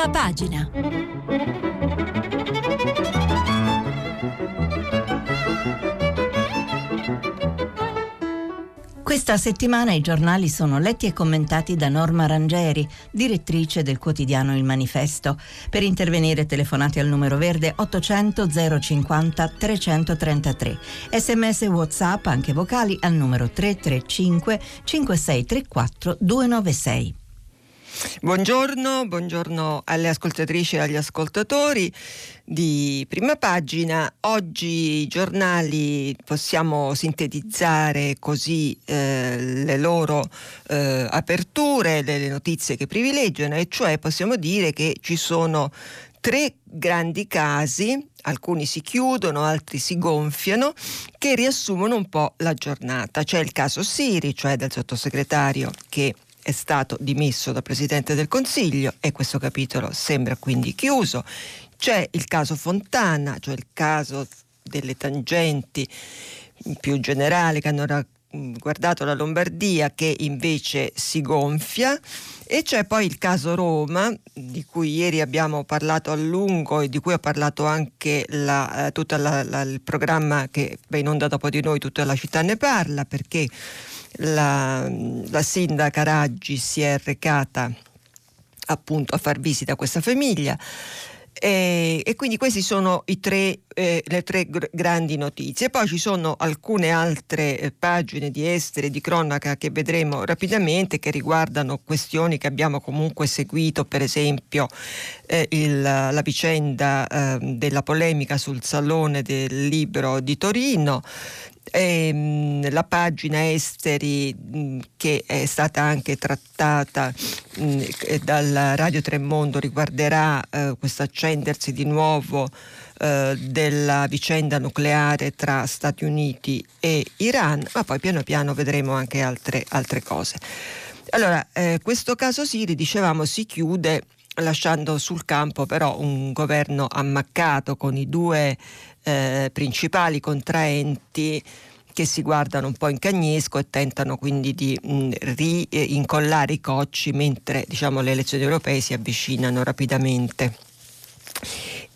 Prima pagina. Questa settimana i giornali sono letti e commentati da Norma Rangeri, direttrice del quotidiano Il Manifesto. Per intervenire telefonate al numero verde 800 050 333. Sms WhatsApp anche vocali al numero 335 5634 296. Buongiorno, buongiorno alle ascoltatrici e agli ascoltatori di prima pagina. Oggi i giornali possiamo sintetizzare così eh, le loro eh, aperture, le, le notizie che privilegiano, e cioè possiamo dire che ci sono tre grandi casi, alcuni si chiudono, altri si gonfiano, che riassumono un po' la giornata. C'è il caso Siri, cioè del sottosegretario che è stato dimesso da Presidente del Consiglio e questo capitolo sembra quindi chiuso. C'è il caso Fontana, cioè il caso delle tangenti più generali che hanno guardato la Lombardia che invece si gonfia e c'è poi il caso Roma di cui ieri abbiamo parlato a lungo e di cui ha parlato anche la, eh, tutto il programma che va in onda dopo di noi, tutta la città ne parla perché la, la sindaca Raggi si è recata appunto a far visita a questa famiglia. E, e, quindi queste sono tre, eh, le tre gr- grandi notizie. Poi ci sono alcune altre eh, pagine di estere, di cronaca che vedremo rapidamente che riguardano questioni che abbiamo comunque seguito, per esempio eh, il, la vicenda eh, della polemica sul Salone del Libro di Torino, ehm, la pagina esteri mh, che è stata anche trattata mh, dal Radio Tremondo riguarderà eh, questo accendersi di nuovo eh, della vicenda nucleare tra Stati Uniti e Iran, ma poi piano piano vedremo anche altre, altre cose. Allora, eh, questo caso Siri, dicevamo, si chiude lasciando sul campo però un governo ammaccato con i due eh, principali contraenti che si guardano un po' in cagnesco e tentano quindi di mh, rincollare i cocci mentre diciamo, le elezioni europee si avvicinano rapidamente.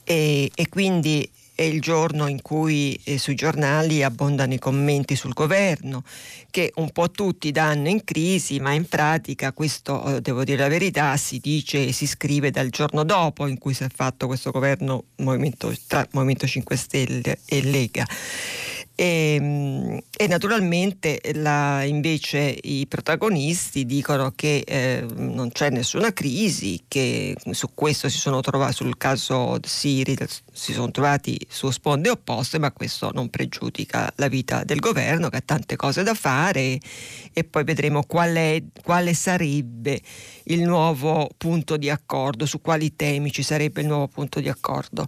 E, e quindi è il giorno in cui eh, sui giornali abbondano i commenti sul governo, che un po' tutti danno in crisi, ma in pratica questo, eh, devo dire la verità, si dice e si scrive dal giorno dopo in cui si è fatto questo governo Movimento, tra Movimento 5 Stelle e Lega. E, ehm, e naturalmente la, invece i protagonisti dicono che eh, non c'è nessuna crisi, che su questo si sono trovati, sul caso Siri si sono trovati su sponde opposte, ma questo non pregiudica la vita del governo che ha tante cose da fare e poi vedremo qual è, quale sarebbe il nuovo punto di accordo, su quali temi ci sarebbe il nuovo punto di accordo.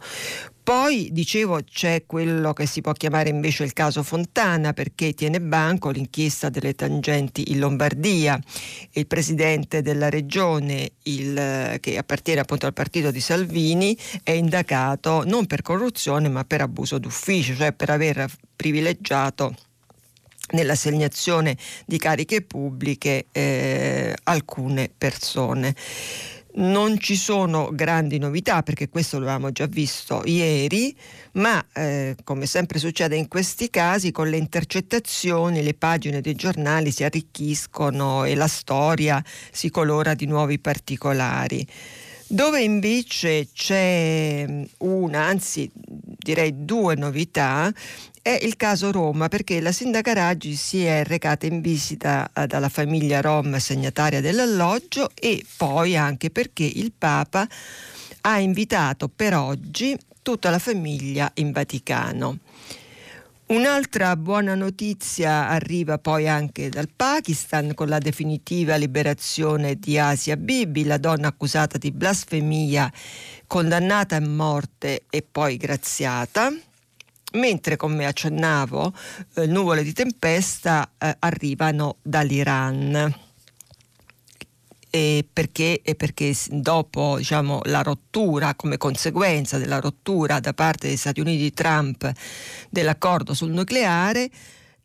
Poi, dicevo, c'è quello che si può chiamare invece il caso Fontana, perché tiene banco l'inchiesta delle tangenti in Lombardia. Il presidente della regione, il, che appartiene appunto al partito di Salvini, è indagato non per corruzione ma per abuso d'ufficio, cioè per aver privilegiato nell'assegnazione di cariche pubbliche eh, alcune persone. Non ci sono grandi novità perché questo lo avevamo già visto ieri, ma eh, come sempre succede in questi casi, con le intercettazioni le pagine dei giornali si arricchiscono e la storia si colora di nuovi particolari. Dove invece c'è una, anzi direi due novità, è il caso Roma perché la sindaca Raggi si è recata in visita eh, dalla famiglia Rom segnataria dell'alloggio e poi anche perché il Papa ha invitato per oggi tutta la famiglia in Vaticano. Un'altra buona notizia arriva poi anche dal Pakistan con la definitiva liberazione di Asia Bibi, la donna accusata di blasfemia, condannata a morte e poi graziata mentre come accennavo eh, nuvole di tempesta eh, arrivano dall'Iran. E perché, e perché dopo diciamo, la rottura, come conseguenza della rottura da parte degli Stati Uniti di Trump dell'accordo sul nucleare,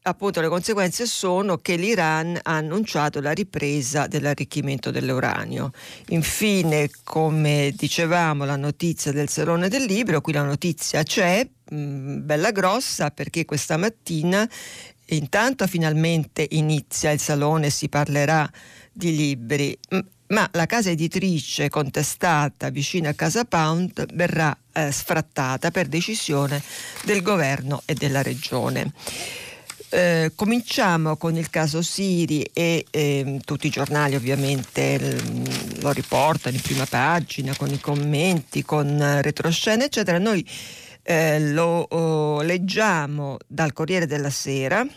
appunto le conseguenze sono che l'Iran ha annunciato la ripresa dell'arricchimento dell'uranio. Infine, come dicevamo, la notizia del Salone del Libro, qui la notizia c'è, mh, mm, bella grossa, perché questa mattina intanto finalmente inizia il Salone, si parlerà di libri, ma la casa editrice contestata vicino a Casa Pound verrà eh, sfrattata per decisione del governo e della regione. Eh, cominciamo con il caso Siri e eh, tutti i giornali ovviamente lo riportano in prima pagina con i commenti, con uh, retroscene eccetera. Noi eh, lo oh, leggiamo dal Corriere della Sera,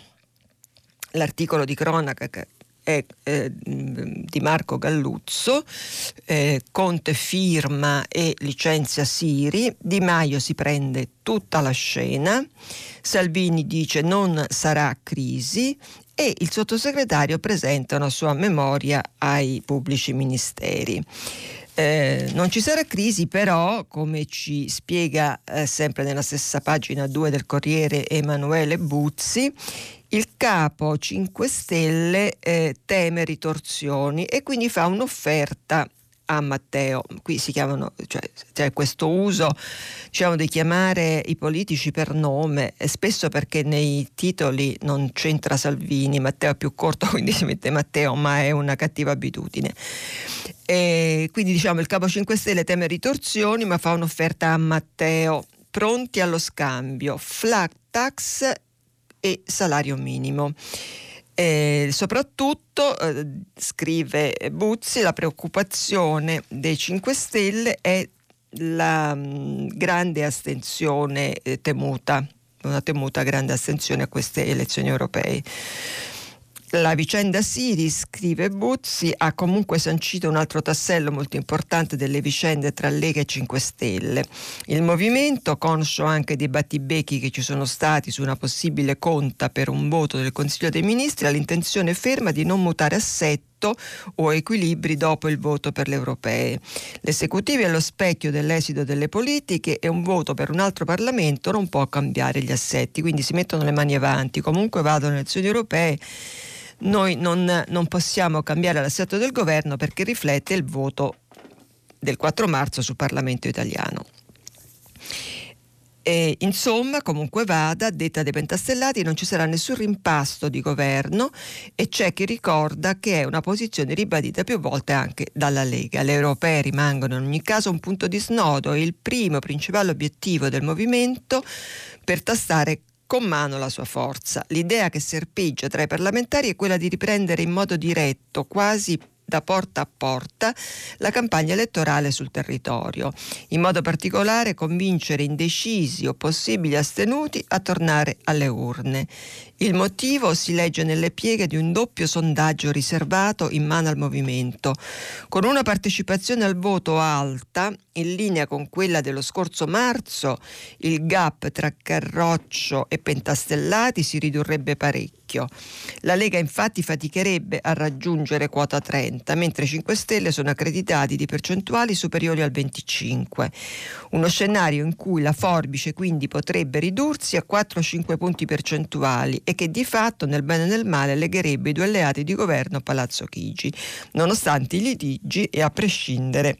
l'articolo di cronaca che è eh, di Marco Galluzzo, eh, Conte firma e licenzia Siri, Di Maio si prende tutta la scena, Salvini dice non sarà crisi e il sottosegretario presenta una sua memoria ai pubblici ministeri. Eh, non ci sarà crisi, però, come ci spiega eh, sempre nella stessa pagina 2 del Corriere Emanuele Buzzi, il capo 5 Stelle eh, teme ritorsioni e quindi fa un'offerta a Matteo. Qui si chiamano, cioè c'è questo uso diciamo, di chiamare i politici per nome, spesso perché nei titoli non c'entra Salvini, Matteo è più corto, quindi si mette Matteo, ma è una cattiva abitudine. E quindi diciamo il capo 5 Stelle teme ritorsioni, ma fa un'offerta a Matteo. Pronti allo scambio, flat tax e salario minimo. Eh, soprattutto, eh, scrive Buzzi, la preoccupazione dei 5 Stelle è la mh, mm, grande astensione eh, temuta, una temuta grande astensione a queste elezioni europee. La vicenda Siri, scrive Buzzi, ha comunque sancito un altro tassello molto importante delle vicende tra Lega e 5 Stelle. Il movimento, conscio anche dei battibecchi che ci sono stati su una possibile conta per un voto del Consiglio dei Ministri, ha l'intenzione ferma di non mutare assetto o equilibri dopo il voto per le europee. L'esecutivo è lo specchio dell'esito delle politiche e un voto per un altro Parlamento non può cambiare gli assetti, quindi si mettono le mani avanti, comunque vadano le elezioni europee noi non, non possiamo cambiare l'assetto del governo perché riflette il voto del 4 marzo sul Parlamento italiano. E, insomma, comunque vada, detta dei pentastellati, non ci sarà nessun rimpasto di governo e c'è chi ricorda che è una posizione ribadita più volte anche dalla Lega. Le europee rimangono in ogni caso un punto di snodo e il primo principale obiettivo del movimento per tastare con mano la sua forza. L'idea che serpeggia tra i parlamentari è quella di riprendere in modo diretto, quasi da porta a porta la campagna elettorale sul territorio, in modo particolare convincere indecisi o possibili astenuti a tornare alle urne. Il motivo si legge nelle pieghe di un doppio sondaggio riservato in mano al movimento. Con una partecipazione al voto alta, in linea con quella dello scorso marzo, il gap tra Carroccio e Pentastellati si ridurrebbe parecchio. La Lega infatti faticherebbe a raggiungere quota 30, mentre i 5 Stelle sono accreditati di percentuali superiori al 25. Uno scenario in cui la forbice quindi potrebbe ridursi a 4-5 punti percentuali e che di fatto nel bene e nel male legherebbe i due alleati di governo a Palazzo Chigi, nonostante i litigi e a prescindere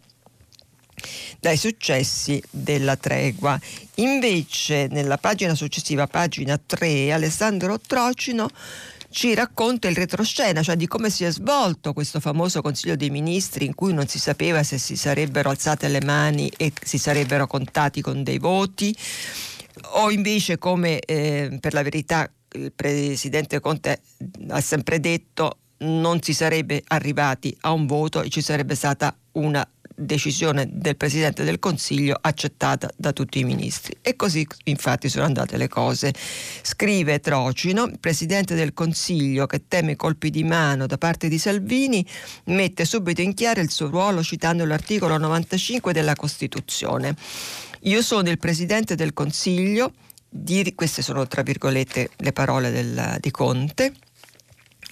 dai successi della tregua. Invece nella pagina successiva, pagina 3, Alessandro Trocino ci racconta il retroscena, cioè di come si è svolto questo famoso Consiglio dei Ministri in cui non si sapeva se si sarebbero alzate le mani e si sarebbero contati con dei voti o invece come eh, per la verità il Presidente Conte ha sempre detto non si sarebbe arrivati a un voto e ci sarebbe stata una decisione del Presidente del Consiglio accettata da tutti i ministri. E così infatti sono andate le cose. Scrive Trocino, Presidente del Consiglio che teme colpi di mano da parte di Salvini, mette subito in chiaro il suo ruolo citando l'articolo 95 della Costituzione. Io sono il Presidente del Consiglio, di, queste sono tra virgolette le parole del, di Conte,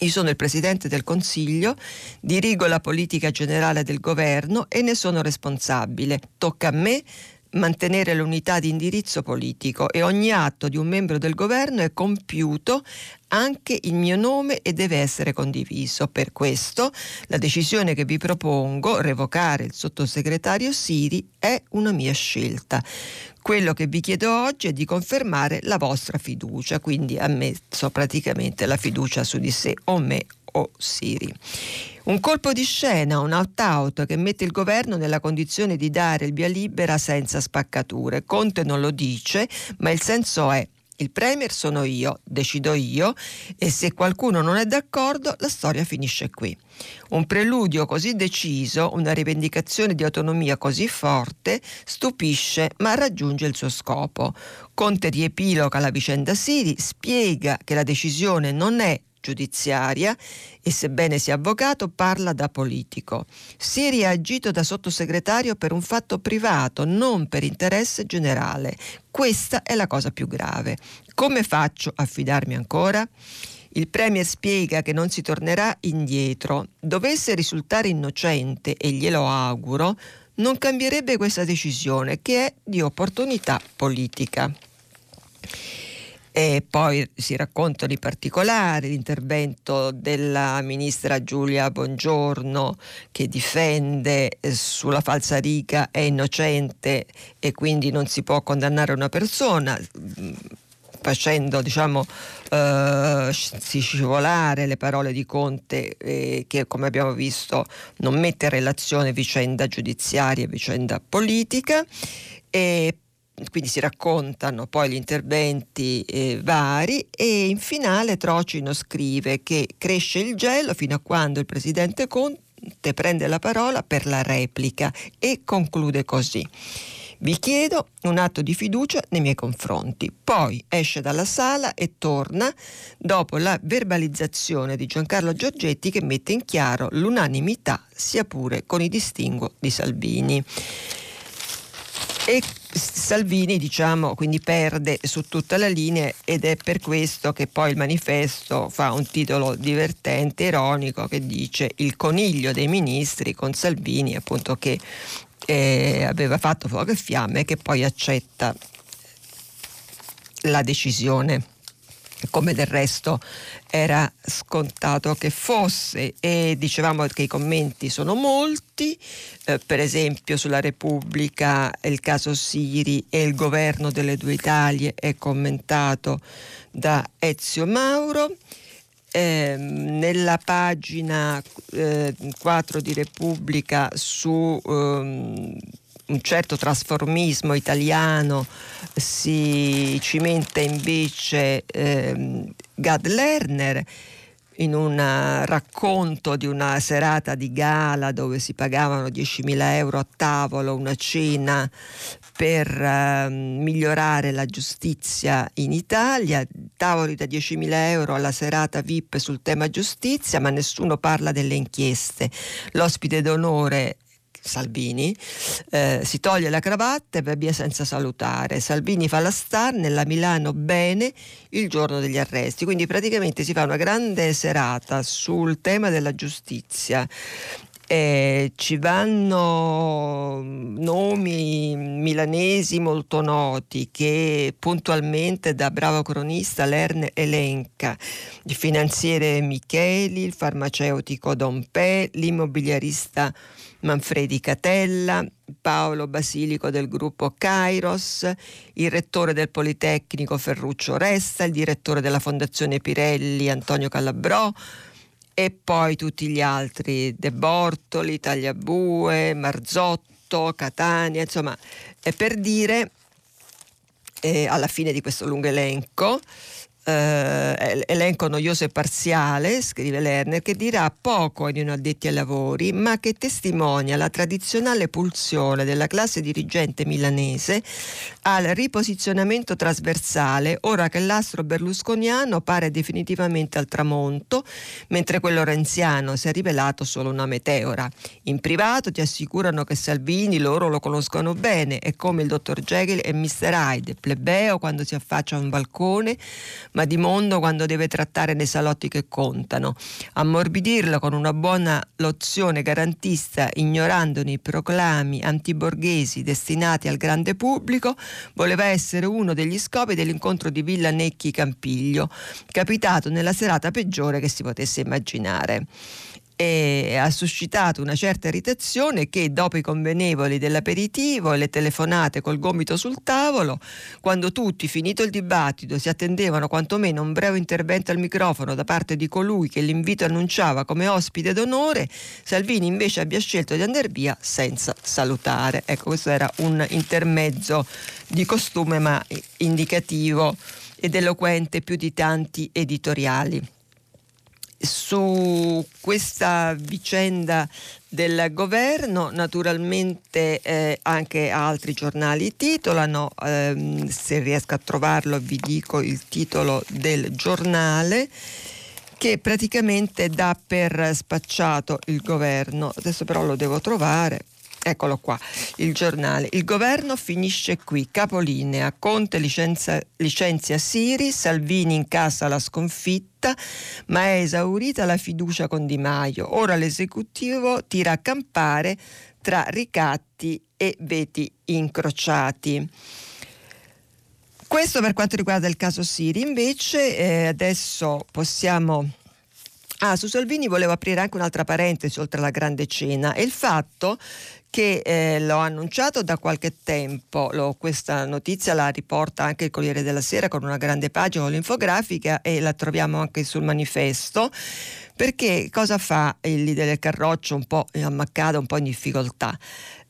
io sono il Presidente del Consiglio, dirigo la politica generale del governo e ne sono responsabile. Tocca a me mantenere l'unità di indirizzo politico e ogni atto di un membro del governo è compiuto anche il mio nome e deve essere condiviso. Per questo la decisione che vi propongo, revocare il sottosegretario Siri, è una mia scelta. Quello che vi chiedo oggi è di confermare la vostra fiducia, quindi ammesso praticamente la fiducia su di sé o me Siri. Un colpo di scena, un opt-out che mette il governo nella condizione di dare il via libera senza spaccature. Conte non lo dice, ma il senso è il Premier sono io, decido io e se qualcuno non è d'accordo la storia finisce qui. Un preludio così deciso, una rivendicazione di autonomia così forte, stupisce ma raggiunge il suo scopo. Conte riepiloga la vicenda Siri, spiega che la decisione non è giudiziaria e sebbene sia avvocato parla da politico. Siri ha agito da sottosegretario per un fatto privato, non per interesse generale. Questa è la cosa più grave. Come faccio a fidarmi ancora? Il Premier spiega che non si tornerà indietro. Dovesse risultare innocente, e glielo auguro, non cambierebbe questa decisione, che è di opportunità politica. E poi si raccontano i particolari, l'intervento della ministra Giulia Bongiorno che difende eh, sulla falsa riga è innocente e quindi non si può condannare una persona mm, facendo diciamo eh, scivolare le parole di Conte eh, che come abbiamo visto non mette in relazione vicenda giudiziaria e vicenda politica. E quindi si raccontano poi gli interventi eh, vari e in finale Trocino scrive che cresce il gelo fino a quando il presidente Conte prende la parola per la replica e conclude così. Vi chiedo un atto di fiducia nei miei confronti. Poi esce dalla sala e torna dopo la verbalizzazione di Giancarlo Giorgetti che mette in chiaro l'unanimità, sia pure con i distinguo di Salvini. E Salvini diciamo quindi perde su tutta la linea ed è per questo che poi il manifesto fa un titolo divertente, ironico che dice il coniglio dei ministri con Salvini appunto che eh, aveva fatto fuoco e fiamme che poi accetta la decisione come del resto era scontato che fosse e dicevamo che i commenti sono molti, eh, per esempio sulla Repubblica il caso Siri e il governo delle due Italie è commentato da Ezio Mauro. Eh, nella pagina eh, 4 di Repubblica su ehm, un certo trasformismo italiano si cimenta invece ehm, Gad Lerner in un racconto di una serata di gala dove si pagavano 10.000 euro a tavolo, una cena per uh, migliorare la giustizia in Italia, tavoli da 10.000 euro alla serata VIP sul tema giustizia, ma nessuno parla delle inchieste. L'ospite d'onore Salvini, eh, si toglie la cravatta e va via senza salutare. Salvini fa la star nella Milano bene il giorno degli arresti, quindi praticamente si fa una grande serata sul tema della giustizia. Eh, ci vanno nomi milanesi molto noti che puntualmente da bravo cronista Lerne elenca, il finanziere Micheli, il farmaceutico Dompè, l'immobiliarista Manfredi Catella, Paolo Basilico del gruppo Kairos, il rettore del Politecnico Ferruccio Resta, il direttore della Fondazione Pirelli Antonio Calabrò e poi tutti gli altri, De Bortoli, Tagliabue, Marzotto, Catania, insomma, è per dire eh, alla fine di questo lungo elenco eh, elenco noioso e parziale, scrive Lerner, che dirà poco ai non addetti ai lavori, ma che testimonia la tradizionale pulsione della classe dirigente milanese al riposizionamento trasversale, ora che l'astro berlusconiano pare definitivamente al tramonto, mentre quello renziano si è rivelato solo una meteora. In privato ti assicurano che Salvini loro lo conoscono bene, è come il dottor Jekyll e Mr. Hyde, plebeo quando si affaccia a un balcone, ma di mondo quando deve trattare nei salotti che contano. Ammorbidirlo con una buona lozione garantista, ignorandone i proclami antiborghesi destinati al grande pubblico, voleva essere uno degli scopi dell'incontro di Villa Necchi Campiglio, capitato nella serata peggiore che si potesse immaginare e ha suscitato una certa irritazione che dopo i convenevoli dell'aperitivo e le telefonate col gomito sul tavolo, quando tutti, finito il dibattito, si attendevano quantomeno un breve intervento al microfono da parte di colui che l'invito annunciava come ospite d'onore, Salvini invece abbia scelto di andare via senza salutare. Ecco, questo era un intermezzo di costume ma indicativo ed eloquente più di tanti editoriali su questa vicenda del governo, naturalmente eh, anche altri giornali titolano, ehm, se riesco a trovarlo vi dico il titolo del giornale che praticamente dà per spacciato il governo, adesso però lo devo trovare. Eccolo qua, il giornale. Il governo finisce qui. Capolinea. Conte licenzia, licenzia Siri, Salvini incassa la sconfitta, ma è esaurita la fiducia con Di Maio. Ora l'esecutivo tira a campare tra ricatti e veti incrociati. Questo per quanto riguarda il caso Siri. Invece eh, adesso possiamo Ah, su Salvini volevo aprire anche un'altra parentesi oltre alla grande cena e il fatto che eh, l'ho annunciato da qualche tempo, lo, questa notizia la riporta anche il Corriere della Sera con una grande pagina l'infografica e la troviamo anche sul manifesto, perché cosa fa il leader del Carroccio un po' ammaccata, un po' in difficoltà?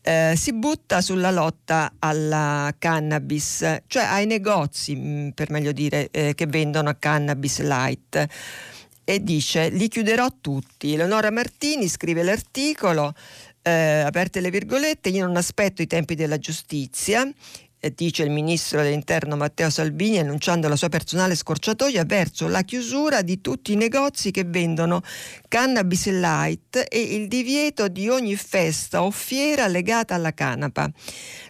Eh, si butta sulla lotta alla cannabis, cioè ai negozi, mm, per meglio dire, eh, che vendono cannabis light e dice li chiuderò tutti. Eleonora Martini scrive l'articolo, eh, aperte le virgolette, io non aspetto i tempi della giustizia, eh, dice il ministro dell'interno Matteo Salvini annunciando la sua personale scorciatoia verso la chiusura di tutti i negozi che vendono cannabis light e il divieto di ogni festa o fiera legata alla canapa.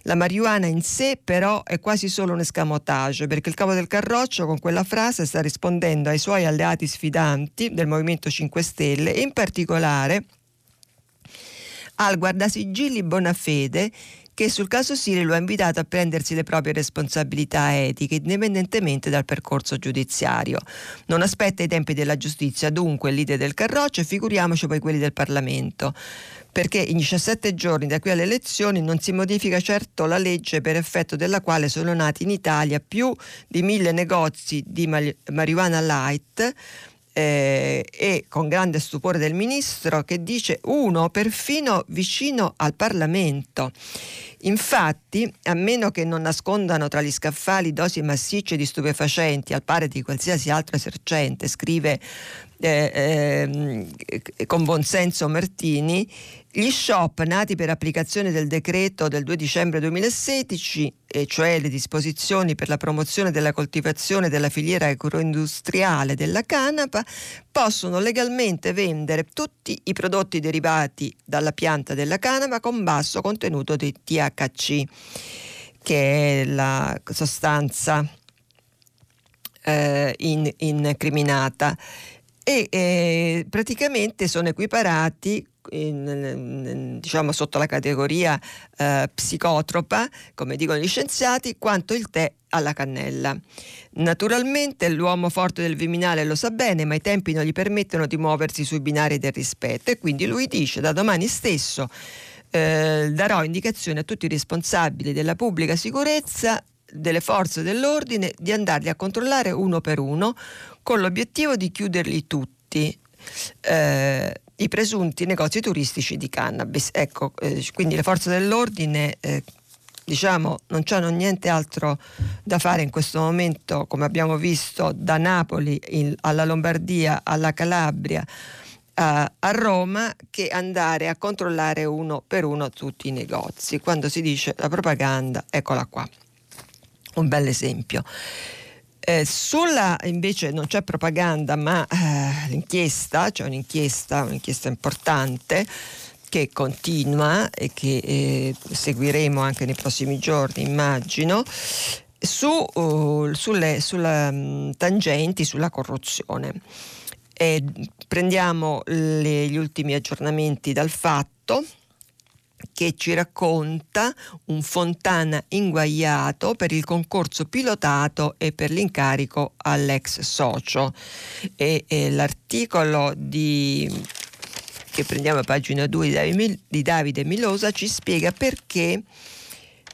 La marijuana in sé però è quasi solo un escamotage perché il capo del Carroccio con quella frase sta rispondendo ai suoi alleati sfidanti del Movimento 5 Stelle e in particolare al guardasigilli Bonafede che sul caso Siri lo ha invitato a prendersi le proprie responsabilità etiche indipendentemente dal percorso giudiziario. Non aspetta i tempi della giustizia, dunque leader del Carroccio e figuriamoci poi quelli del Parlamento perché in 17 giorni da qui alle elezioni non si modifica certo la legge per effetto della quale sono nati in Italia più di mille negozi di marijuana light eh, e con grande stupore del ministro che dice uno perfino vicino al Parlamento. Infatti, a meno che non nascondano tra gli scaffali dosi massicce di stupefacenti al pari di qualsiasi altro esercente, scrive eh, eh, con buonsenso Martini, gli shop nati per applicazione del decreto del 2 dicembre 2016, e cioè le disposizioni per la promozione della coltivazione della filiera agroindustriale della canapa, possono legalmente vendere tutti i prodotti derivati dalla pianta della canapa con basso contenuto di THC, che è la sostanza eh, in, incriminata. E eh, praticamente sono equiparati in, diciamo sotto la categoria eh, psicotropa, come dicono gli scienziati, quanto il tè alla cannella. Naturalmente l'uomo forte del Viminale lo sa bene, ma i tempi non gli permettono di muoversi sui binari del rispetto e quindi lui dice da domani stesso eh, darò indicazioni a tutti i responsabili della pubblica sicurezza delle forze dell'ordine di andarli a controllare uno per uno con l'obiettivo di chiuderli tutti. Eh, i presunti negozi turistici di cannabis. Ecco, eh, quindi le forze dell'ordine eh, diciamo non hanno niente altro da fare in questo momento, come abbiamo visto da Napoli in, alla Lombardia, alla Calabria, a, a Roma, che andare a controllare uno per uno tutti i negozi. Quando si dice la propaganda, eccola qua un bel esempio. Eh, sulla invece non c'è propaganda, ma eh, l'inchiesta, c'è cioè un'inchiesta, un'inchiesta importante che continua e che eh, seguiremo anche nei prossimi giorni, immagino. su, uh, sulle, sulle um, tangenti sulla corruzione. E prendiamo le, gli ultimi aggiornamenti dal fatto che ci racconta un Fontana inguaiato per il concorso pilotato e per l'incarico all'ex socio. E, e l'articolo di, che prendiamo a pagina 2 di Davide Milosa ci spiega perché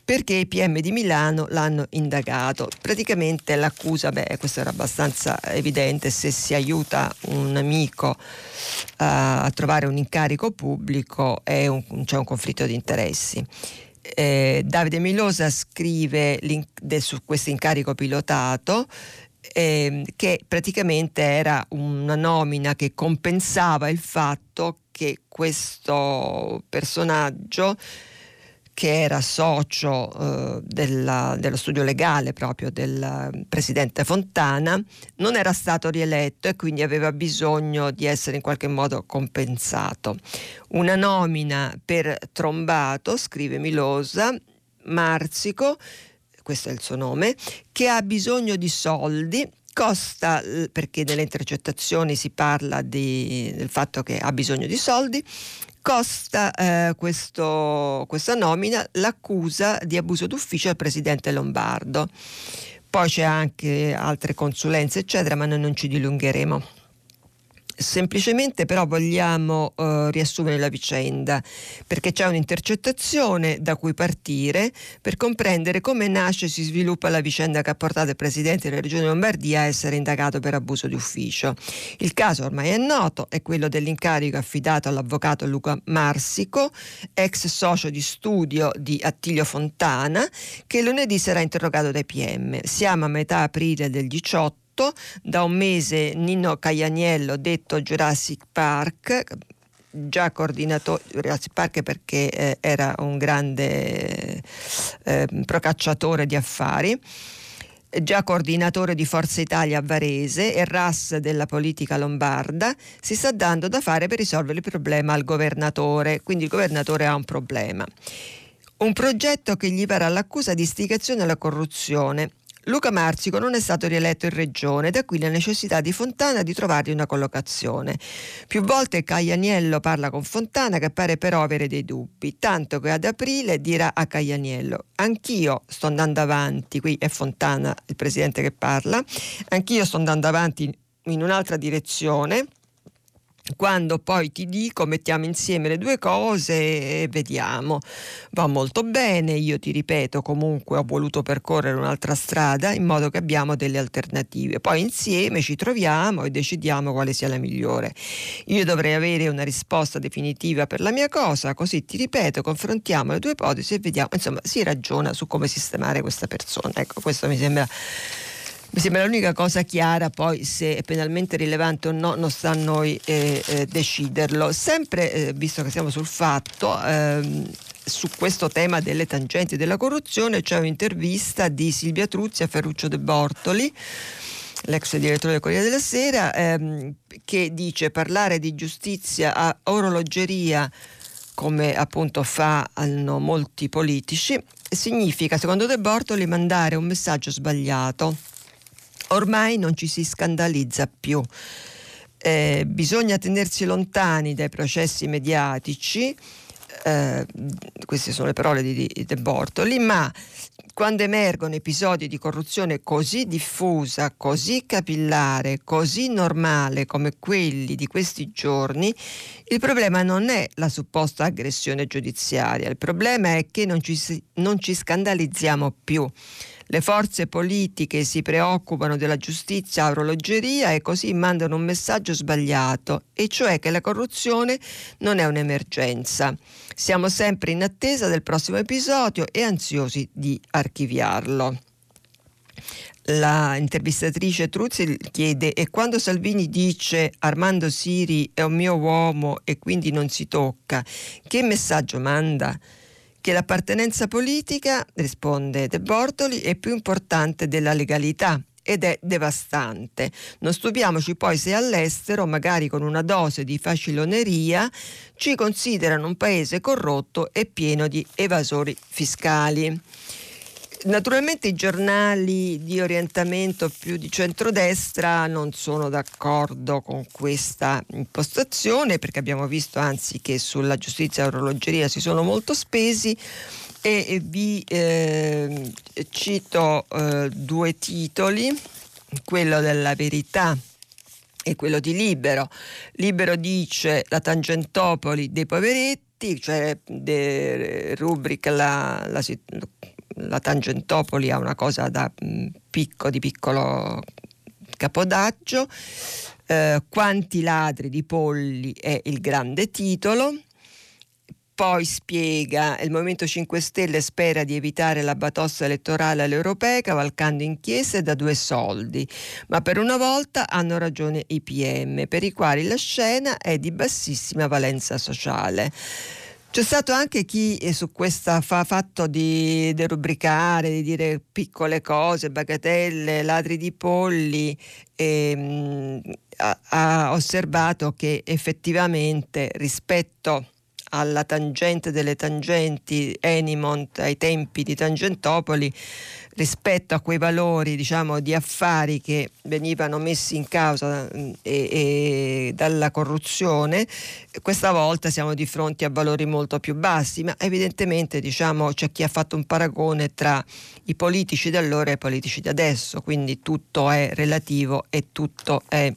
perché i PM di Milano l'hanno indagato. Praticamente l'accusa, beh, questo era abbastanza evidente, se si aiuta un amico uh, a trovare un incarico pubblico un, c'è un conflitto di interessi. Eh, Davide Milosa scrive de, su questo incarico pilotato eh, che praticamente era una nomina che compensava il fatto che questo personaggio che era socio eh, della, dello studio legale proprio del presidente Fontana, non era stato rieletto e quindi aveva bisogno di essere in qualche modo compensato. Una nomina per Trombato, scrive Milosa, Marzico, questo è il suo nome, che ha bisogno di soldi costa, perché nelle intercettazioni si parla di, del fatto che ha bisogno di soldi, costa eh, questo, questa nomina l'accusa di abuso d'ufficio al presidente Lombardo. Poi c'è anche altre consulenze, eccetera, ma noi non ci dilungheremo. Semplicemente però vogliamo uh, riassumere la vicenda perché c'è un'intercettazione da cui partire per comprendere come nasce e si sviluppa la vicenda che ha portato il Presidente della Regione Lombardia a essere indagato per abuso di ufficio. Il caso ormai è noto, è quello dell'incarico affidato all'avvocato Luca Marsico, ex socio di studio di Attilio Fontana, che lunedì sarà interrogato dai PM. Siamo a metà aprile del 18 da un mese Nino Caianiello, detto Jurassic Park, già coordinatore Jurassic Park perché eh, era un grande eh, procacciatore di affari già coordinatore di Forza Italia a Varese e RAS della politica lombarda, si sta dando da fare per risolvere il problema al governatore, quindi il governatore ha un problema. Un progetto che gli pare all'accusa di istigazione alla corruzione Luca Marzico non è stato rieletto in regione, da qui la necessità di Fontana di trovargli una collocazione. Più volte Caianiello parla con Fontana che pare però avere dei dubbi, tanto che ad aprile dirà a Caianiello anch'io sto andando avanti, qui è Fontana il presidente che parla, anch'io sto andando avanti in un'altra direzione quando poi ti dico mettiamo insieme le due cose e vediamo. Va molto bene, io ti ripeto comunque ho voluto percorrere un'altra strada in modo che abbiamo delle alternative. Poi insieme ci troviamo e decidiamo quale sia la migliore. Io dovrei avere una risposta definitiva per la mia cosa, così ti ripeto, confrontiamo le due ipotesi e vediamo, insomma, si ragiona su come sistemare questa persona. Ecco, questo mi sembra mi sembra l'unica cosa chiara, poi se è penalmente rilevante o no non sta a noi eh, eh, deciderlo. Sempre, eh, visto che siamo sul fatto, ehm, su questo tema delle tangenti della corruzione c'è un'intervista di Silvia Truzzi a Ferruccio De Bortoli l'ex direttore del Corriere della Sera, ehm, che dice parlare di giustizia a orologeria come appunto fanno molti politici, significa, secondo De Bortoli, mandare un messaggio sbagliato ormai non ci si scandalizza più. Eh, bisogna tenersi lontani dai processi mediatici, eh, queste sono le parole di, De Bortoli, ma quando emergono episodi di corruzione così diffusa, così capillare, così normale come quelli di questi giorni, il problema non è la supposta aggressione giudiziaria, il problema è che non ci, non ci scandalizziamo più le forze politiche si preoccupano della giustizia a orologeria e così mandano un messaggio sbagliato, e cioè che la corruzione non è un'emergenza. Siamo sempre in attesa del prossimo episodio e ansiosi di archiviarlo. La intervistatrice Truzzi chiede e quando Salvini dice Armando Siri è un mio uomo e quindi non si tocca, che messaggio manda? Che l'appartenenza politica, risponde De Bortoli, è più importante della legalità ed è devastante. Non stupiamoci poi se all'estero, magari con una dose di faciloneria, ci considerano un paese corrotto e pieno di evasori fiscali. Naturalmente i giornali di orientamento più di centrodestra non sono d'accordo con questa impostazione perché abbiamo visto anzi che sulla giustizia e orologeria si sono molto spesi e vi eh, cito eh, due titoli, quello della verità e quello di Libero. Libero dice la Tangentopoli dei poveretti, cioè de, rubrica la, la, la, Tangentopoli ha una cosa da mm, picco di piccolo capodaggio. Eh, quanti ladri di polli è il grande titolo poi spiega il Movimento 5 Stelle spera di evitare la batossa elettorale alle europee cavalcando inchieste da due soldi, ma per una volta hanno ragione i PM, per i quali la scena è di bassissima valenza sociale. C'è stato anche chi eh, su questa fa fatto di derubricare, di dire piccole cose, bagatelle, ladri di polli, ehm, ha, ha osservato che effettivamente rispetto alla tangente delle tangenti Enimont ai tempi di Tangentopoli rispetto a quei valori diciamo, di affari che venivano messi in causa e, e dalla corruzione, questa volta siamo di fronte a valori molto più bassi, ma evidentemente diciamo, c'è chi ha fatto un paragone tra i politici di allora e i politici di adesso, quindi tutto è relativo e tutto è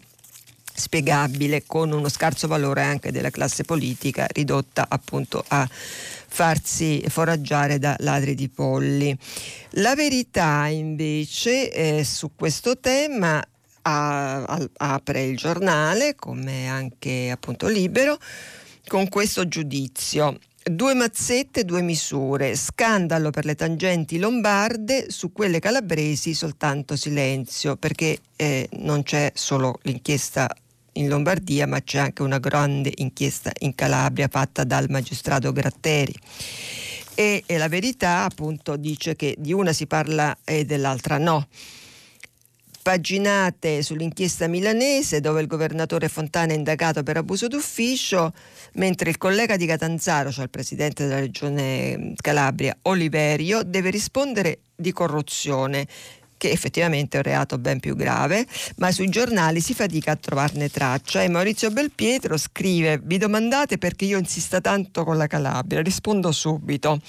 spiegabile con uno scarso valore anche della classe politica ridotta appunto a farsi foraggiare da ladri di polli. La verità invece eh, su questo tema a, a, apre il giornale come anche appunto libero con questo giudizio. Due mazzette, due misure. Scandalo per le tangenti lombarde, su quelle calabresi soltanto silenzio, perché eh, non c'è solo l'inchiesta in Lombardia, ma c'è anche una grande inchiesta in Calabria fatta dal magistrato Gratteri. E, e la verità appunto dice che di una si parla e dell'altra no paginate sull'inchiesta milanese dove il governatore Fontana è indagato per abuso d'ufficio, mentre il collega di Catanzaro, cioè il presidente della regione Calabria, Oliverio, deve rispondere di corruzione che effettivamente è un reato ben più grave, ma sui giornali si fatica a trovarne traccia e Maurizio Belpietro scrive vi domandate perché io insista tanto con la Calabria, rispondo subito.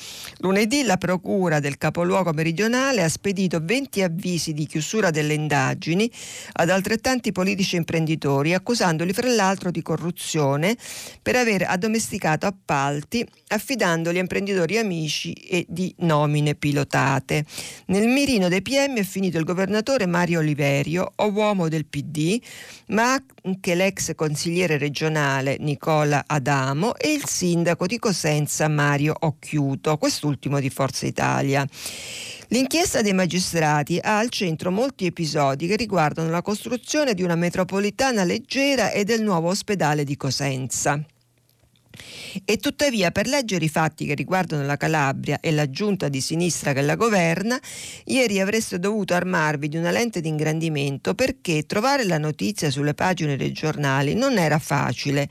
Lunedì la procura del capoluogo meridionale ha spedito 20 avvisi di chiusura delle indagini ad altrettanti politici imprenditori accusandoli fra l'altro di corruzione per aver addomesticato appalti affidandoli a imprenditori amici e di nomine pilotate. Nel mirino dei PM è finito finito il governatore Mario Oliverio, uomo del PD, ma anche l'ex consigliere regionale Nicola Adamo e il sindaco di Cosenza Mario Occhiuto, quest'ultimo di Forza Italia. L'inchiesta dei magistrati ha al centro molti episodi che riguardano la costruzione di una metropolitana leggera e del nuovo ospedale di Cosenza. E tuttavia, per leggere i fatti che riguardano la Calabria e la giunta di sinistra che la governa, ieri avreste dovuto armarvi di una lente di ingrandimento perché trovare la notizia sulle pagine dei giornali non era facile.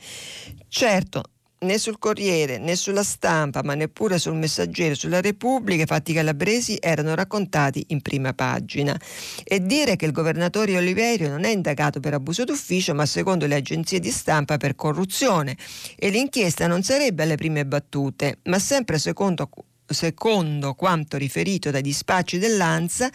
Certo, né sul Corriere né sulla stampa, ma neppure sul Messaggero, sulla Repubblica, i fatti calabresi erano raccontati in prima pagina. E dire che il governatore Oliverio non è indagato per abuso d'ufficio, ma secondo le agenzie di stampa per corruzione. E l'inchiesta non sarebbe alle prime battute, ma sempre secondo secondo quanto riferito dai dispacci dell'ANSA,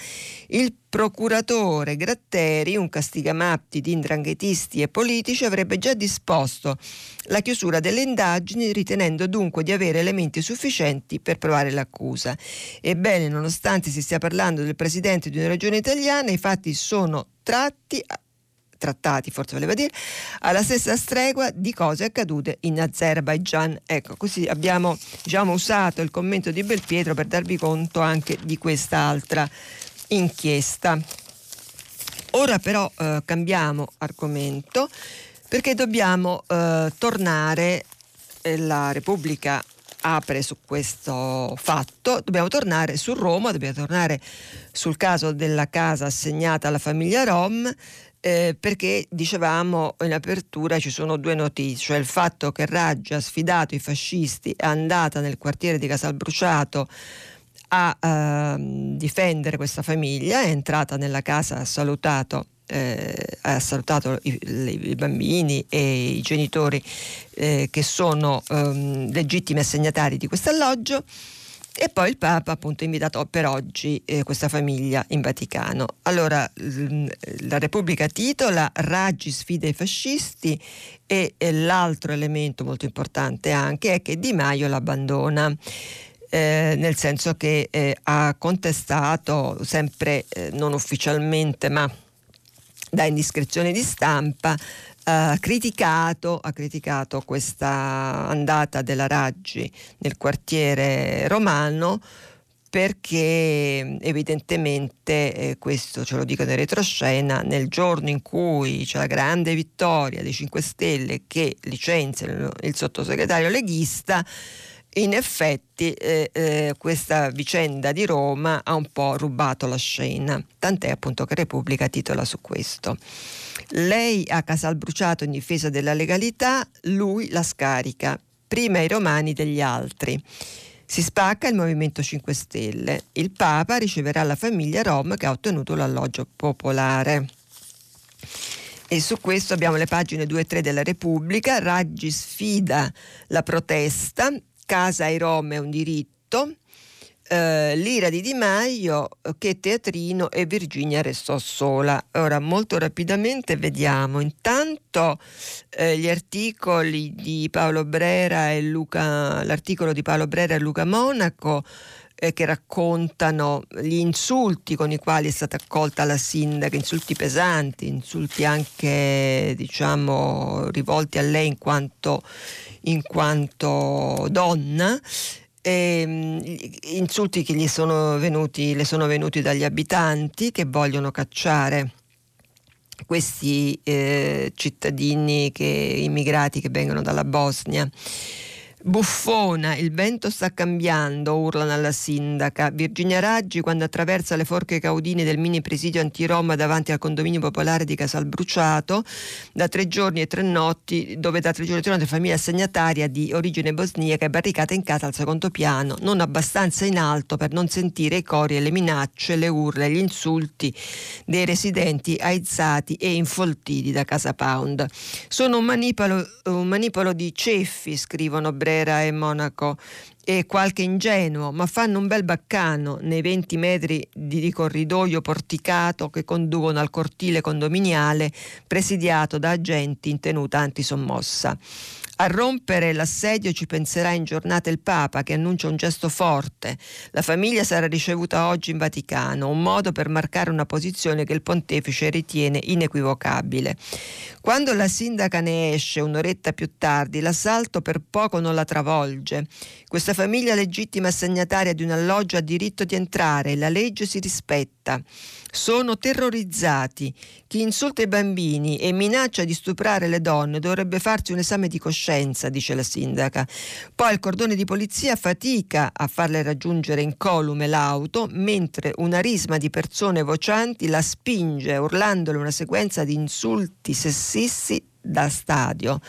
il procuratore Gratteri, un castigamatti di indranghetisti e politici, avrebbe già disposto la chiusura delle indagini, ritenendo dunque di avere elementi sufficienti per provare l'accusa. Ebbene, nonostante si stia parlando del presidente di una regione italiana, i fatti sono tratti trattati, forse voleva dire, alla stessa stregua di cose accadute in Azerbaijan. Ecco, così abbiamo diciamo, usato il commento di Belpietro per darvi conto anche di quest'altra inchiesta. Ora però eh, cambiamo argomento perché dobbiamo eh, tornare, eh, la Repubblica apre su questo fatto, dobbiamo tornare su Roma, dobbiamo tornare sul caso della casa assegnata alla famiglia Rom eh, perché dicevamo in apertura ci sono due notizie, cioè il fatto che Raggi ha sfidato i fascisti, è andata nel quartiere di Casalbruciato a uh, difendere questa famiglia, è entrata nella casa, ha salutato eh, ha salutato i, i, bambini e i genitori eh, che sono ehm, legittimi assegnatari di questo alloggio e poi il Papa appunto ha invitato per oggi eh, questa famiglia in Vaticano. Allora la Repubblica titola Raggi sfida i fascisti e, e l'altro elemento molto importante anche è che Di Maio l'abbandona. Eh, nel senso che eh, ha contestato sempre eh, non ufficialmente ma da indiscrezione di stampa Criticato, ha criticato questa andata della Raggi nel quartiere romano perché evidentemente, eh, questo ce lo dico in retroscena, nel giorno in cui c'è la grande vittoria dei 5 Stelle che licenzia il, il sottosegretario leghista, in effetti eh, eh, questa vicenda di Roma ha un po' rubato la scena, tant'è appunto che Repubblica titola su questo. Lei a Casal Bruciato in difesa della legalità, lui la scarica, prima i romani degli altri. Si spacca il Movimento 5 Stelle. Il Papa riceverà la famiglia Rom che ha ottenuto l'alloggio popolare. E su questo abbiamo le pagine 2 e 3 della Repubblica. Raggi sfida la protesta casa ai Rom è un diritto, eh, l'ira di Di Maio, che teatrino e Virginia restò sola. Ora molto rapidamente vediamo intanto eh, gli articoli di Paolo Brera e Luca, l'articolo di Paolo Brera e Luca Monaco eh, che raccontano gli insulti con i quali è stata accolta la sindaca, insulti pesanti, insulti anche diciamo rivolti a lei in quanto in quanto donna. E, ehm, insulti che sono venuti, le sono venuti dagli abitanti che vogliono cacciare questi eh, cittadini che, immigrati che vengono dalla Bosnia. Buffona, il vento sta cambiando, urlano alla sindaca. Virginia Raggi, quando attraversa le forche caudine del mini presidio anti-Roma davanti al condominio popolare di Casalbruciato, da tre giorni e tre notti, dove da tre giorni e tre notti la famiglia assegnataria di origine bosniaca è barricata in casa al secondo piano, non abbastanza in alto per non sentire i cori e le minacce, le urla e gli insulti dei residenti aizzati e infoltiti da Casa Pound. Sono un manipolo, un manipolo di ceffi, scrivono Brera e Monaco e qualche ingenuo, ma fanno un bel baccano nei 20 metri di corridoio porticato che conducono al cortile condominiale presidiato da agenti in tenuta antisommossa. A rompere l'assedio ci penserà in giornata il Papa che annuncia un gesto forte. La famiglia sarà ricevuta oggi in Vaticano, un modo per marcare una posizione che il pontefice ritiene inequivocabile. Quando la sindaca ne esce un'oretta più tardi, l'assalto per poco non la travolge. Questa famiglia legittima assegnataria di un alloggio ha diritto di entrare la legge si rispetta. Sono terrorizzati. Chi insulta i bambini e minaccia di stuprare le donne dovrebbe farsi un esame di coscienza, dice la sindaca. Poi il cordone di polizia fatica a farle raggiungere incolume l'auto, mentre una risma di persone vocianti la spinge urlandole una sequenza di insulti sessisti da stadio.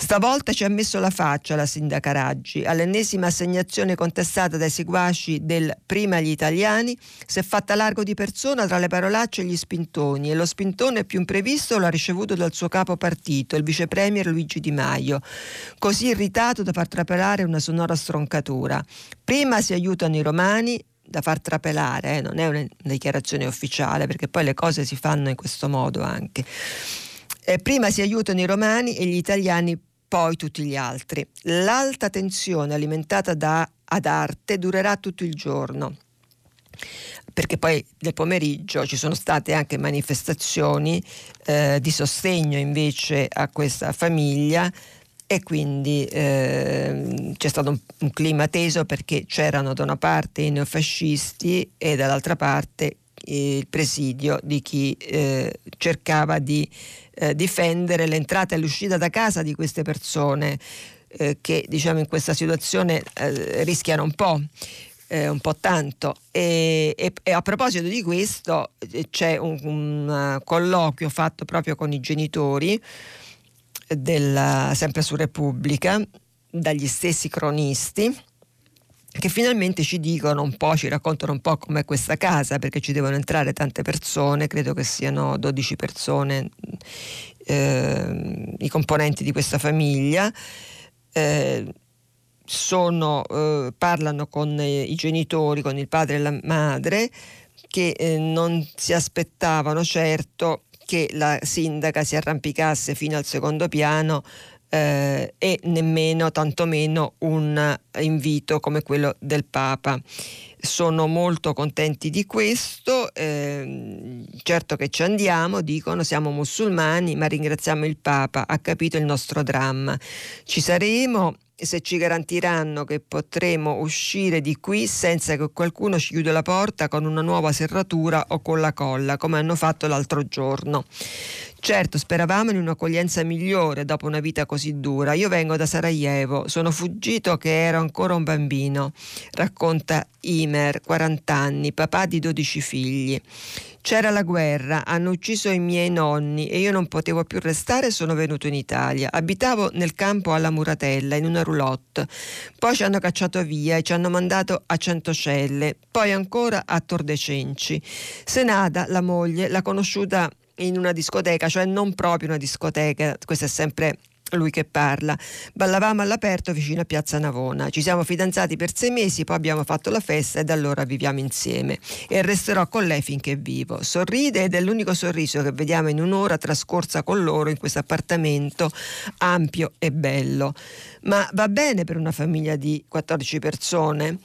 Stavolta ci ha messo la faccia la sindaca Raggi. All'ennesima assegnazione contestata dai seguaci del Prima gli italiani si è fatta largo di persona tra le parolacce e gli spintoni e lo spintone più imprevisto l'ha ricevuto dal suo capo partito, il vice premier Luigi Di Maio, così irritato da far trapelare una sonora stroncatura. Prima si aiutano i romani, da far trapelare, eh, non è una dichiarazione ufficiale perché poi le cose si fanno in questo modo anche. Eh, prima si aiutano i romani e gli italiani poi tutti gli altri. L'alta tensione alimentata da ad arte durerà tutto il giorno perché poi nel pomeriggio ci sono state anche manifestazioni eh, di sostegno invece a questa famiglia e quindi eh, c'è stato un, un, clima teso perché c'erano da una parte i neofascisti e dall'altra parte il presidio di chi eh, cercava di eh, difendere l'entrata e l'uscita da casa di queste persone eh, che diciamo in questa situazione eh, rischiano un po'. Eh, un po' tanto e, e, e, a proposito di questo eh, c'è un, un colloquio fatto proprio con i genitori della, sempre su Repubblica dagli stessi cronisti che finalmente ci dicono un po', ci raccontano un po' com'è questa casa, perché ci devono entrare tante persone, credo che siano 12 persone eh, i componenti di questa famiglia. Eh, sono, eh, parlano con i genitori, con il padre e la madre, che eh, non si aspettavano certo che la sindaca si arrampicasse fino al secondo piano eh, e nemmeno tantomeno un invito come quello del Papa. Sono molto contenti di questo, eh, certo che ci andiamo, dicono siamo musulmani, ma ringraziamo il Papa, ha capito il nostro dramma. Ci saremo se ci garantiranno che potremo uscire di qui senza che qualcuno ci chiuda la porta con una nuova serratura o con la colla, come hanno fatto l'altro giorno. Certo, speravamo in un'accoglienza migliore dopo una vita così dura. Io vengo da Sarajevo, sono fuggito che ero ancora un bambino, racconta Imer, 40 anni, papà di 12 figli. C'era la guerra, hanno ucciso i miei nonni e io non potevo più restare sono venuto in Italia. Abitavo nel campo alla Muratella, in una roulotte. Poi ci hanno cacciato via e ci hanno mandato a Centocelle, poi ancora a Tor de Cenci. Senada, la moglie, l'ha conosciuta in una discoteca, cioè non proprio una discoteca, questo è sempre lui che parla. Ballavamo all'aperto vicino a Piazza Navona. Ci siamo fidanzati per sei mesi, poi abbiamo fatto la festa e da allora viviamo insieme. E resterò con lei finché vivo. Sorride ed è l'unico sorriso che vediamo in un'ora trascorsa con loro in questo appartamento ampio e bello. Ma va bene per una famiglia di 14 persone?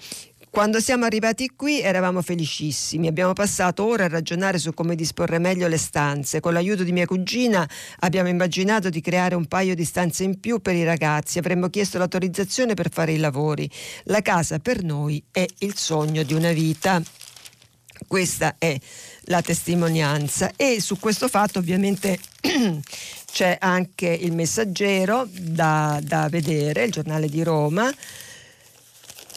Quando siamo arrivati qui eravamo felicissimi, abbiamo passato ore a ragionare su come disporre meglio le stanze. Con l'aiuto di mia cugina abbiamo immaginato di creare un paio di stanze in più per i ragazzi, avremmo chiesto l'autorizzazione per fare i lavori. La casa per noi è il sogno di una vita. Questa è la testimonianza e su questo fatto ovviamente c'è anche il messaggero da, da vedere, il giornale di Roma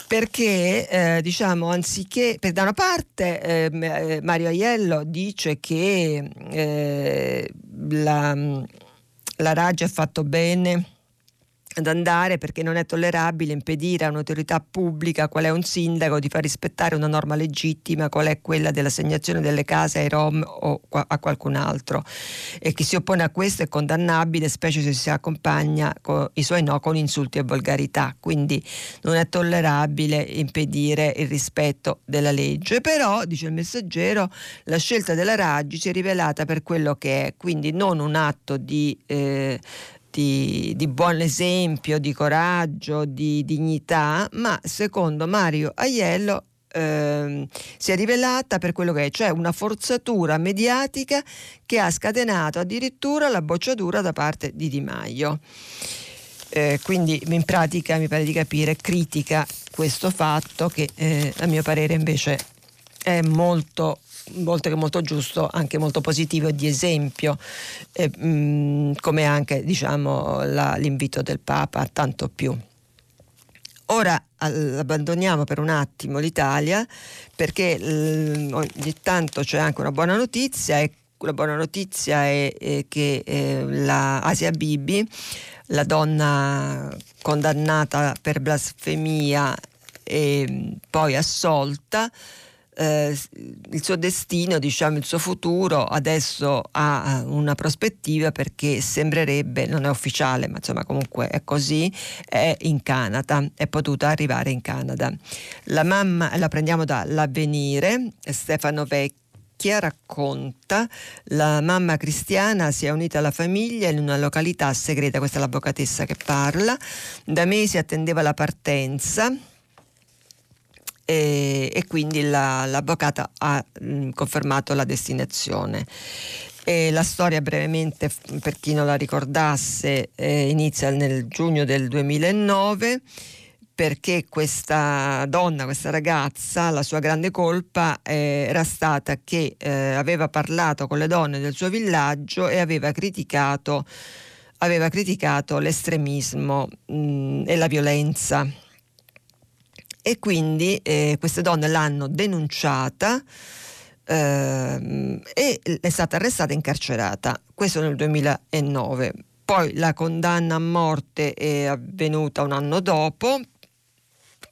perché eh, diciamo anziché per da una parte ehm, eh, Mario Aiello dice che eh, la, la Raggi ha fatto bene ad andare perché non è tollerabile impedire a un'autorità pubblica, qual è un sindaco, di far rispettare una norma legittima, qual è quella dell'assegnazione delle case ai Rom o a qualcun altro. E chi si oppone a questo è condannabile, specie se si accompagna i suoi no con insulti e volgarità. Quindi non è tollerabile impedire il rispetto della legge. Però, dice il messaggero, la scelta della Raggi si è rivelata per quello che è, quindi non un atto di... Eh, di, di, buon esempio, di coraggio, di dignità, ma secondo Mario Aiello eh, si è rivelata per quello che è, cioè una forzatura mediatica che ha scatenato addirittura la bocciatura da parte di Di Maio. Eh, quindi in pratica mi pare di capire critica questo fatto che eh, a mio parere invece è molto oltre che molto giusto, anche molto positivo di esempio, eh, mh, mm, come anche diciamo, la, l'invito del Papa, tanto più. Ora abbandoniamo per un attimo l'Italia perché l- ogni tanto c'è anche una buona notizia e la buona notizia è, è che eh, la Asia Bibi, la donna condannata per blasfemia e poi assolta, eh, il suo destino, diciamo il suo futuro adesso ha una prospettiva perché sembrerebbe, non è ufficiale, ma insomma comunque è così, è in Canada, è potuta arrivare in Canada. La mamma, la prendiamo dall'avvenire, Stefano Vecchia racconta la mamma cristiana si è unita alla famiglia in una località segreta, questa è l'avvocatessa che parla, da mesi attendeva la partenza e, e quindi la, l'avvocata ha mh, confermato la destinazione. E la storia brevemente, per chi non la ricordasse, eh, inizia nel giugno del 2009 perché questa donna, questa ragazza, la sua grande colpa eh, era stata che eh, aveva parlato con le donne del suo villaggio e aveva criticato, aveva criticato l'estremismo mh, e la violenza e quindi eh, queste donne l'hanno denunciata eh, e è stata arrestata e incarcerata. Questo nel 2009. Poi la condanna a morte è avvenuta un anno dopo,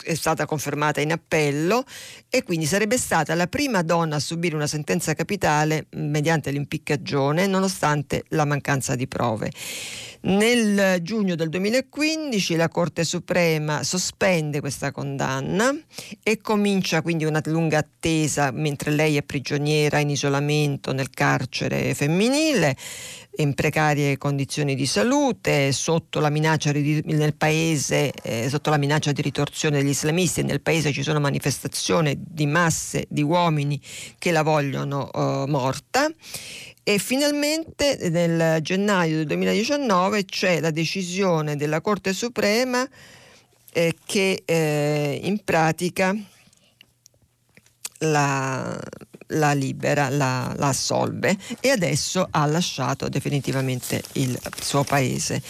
è stata confermata in appello e quindi sarebbe stata la prima donna a subire una sentenza capitale mediante l'impiccagione nonostante la mancanza di prove. Nel giugno del 2015 la Corte Suprema sospende questa condanna e comincia quindi una lunga attesa mentre lei è prigioniera in isolamento nel carcere femminile in precarie condizioni di salute, sotto la minaccia nel paese, eh, sotto la minaccia di ritorsione degli islamisti, nel paese ci sono manifestazioni di masse di uomini che la vogliono eh, morta. E finalmente nel gennaio del 2019 c'è la decisione della Corte Suprema eh, che eh, in pratica la, la libera, la, la, assolve e adesso ha lasciato definitivamente il suo paese.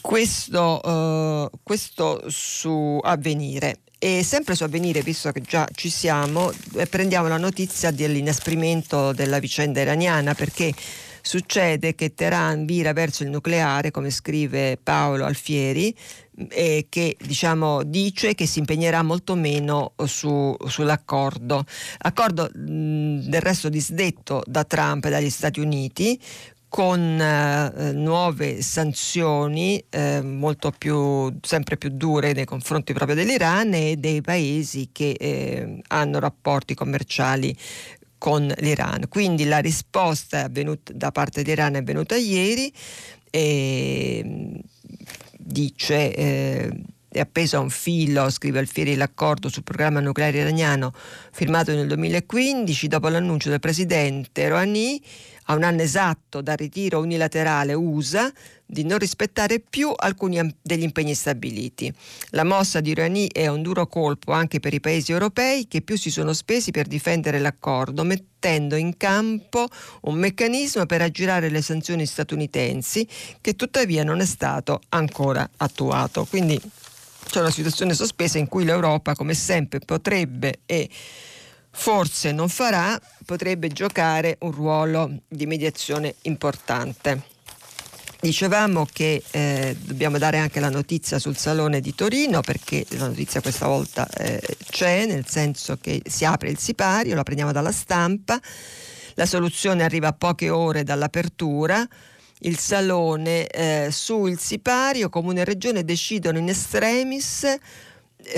Questo, uh, questo su avvenire. E sempre su avvenire, visto che già ci siamo, eh, prendiamo la notizia dell'inasprimento della vicenda iraniana perché succede che Teheran vira verso il nucleare, come scrive Paolo Alfieri, e che diciamo, dice che si impegnerà molto meno su, sull'accordo. Accordo mh, del resto disdetto da Trump e dagli Stati Uniti con eh, nuove sanzioni eh, più, sempre più dure nei confronti proprio dell'Iran e dei paesi che eh, hanno rapporti commerciali con l'Iran. Quindi la risposta da parte dell'Iran è venuta ieri e dice eh, è appeso a un filo, scrive Alfieri, l'accordo sul programma nucleare iraniano firmato nel 2015 dopo l'annuncio del presidente Rouhani a un anno esatto dal ritiro unilaterale USA di non rispettare più alcuni degli impegni stabiliti. La mossa di Rouhani è un duro colpo anche per i paesi europei che più si sono spesi per difendere l'accordo, mettendo in campo un meccanismo per aggirare le sanzioni statunitensi che tuttavia non è stato ancora attuato. Quindi c'è una situazione sospesa in cui l'Europa, come sempre, potrebbe e forse non farà, potrebbe giocare un ruolo di mediazione importante. Dicevamo che eh, dobbiamo dare anche la notizia sul Salone di Torino perché la notizia questa volta eh, c'è, nel senso che si apre il sipario, la prendiamo dalla stampa, la soluzione arriva a poche ore dall'apertura, il Salone eh, sul sipario, Comune e Regione decidono in extremis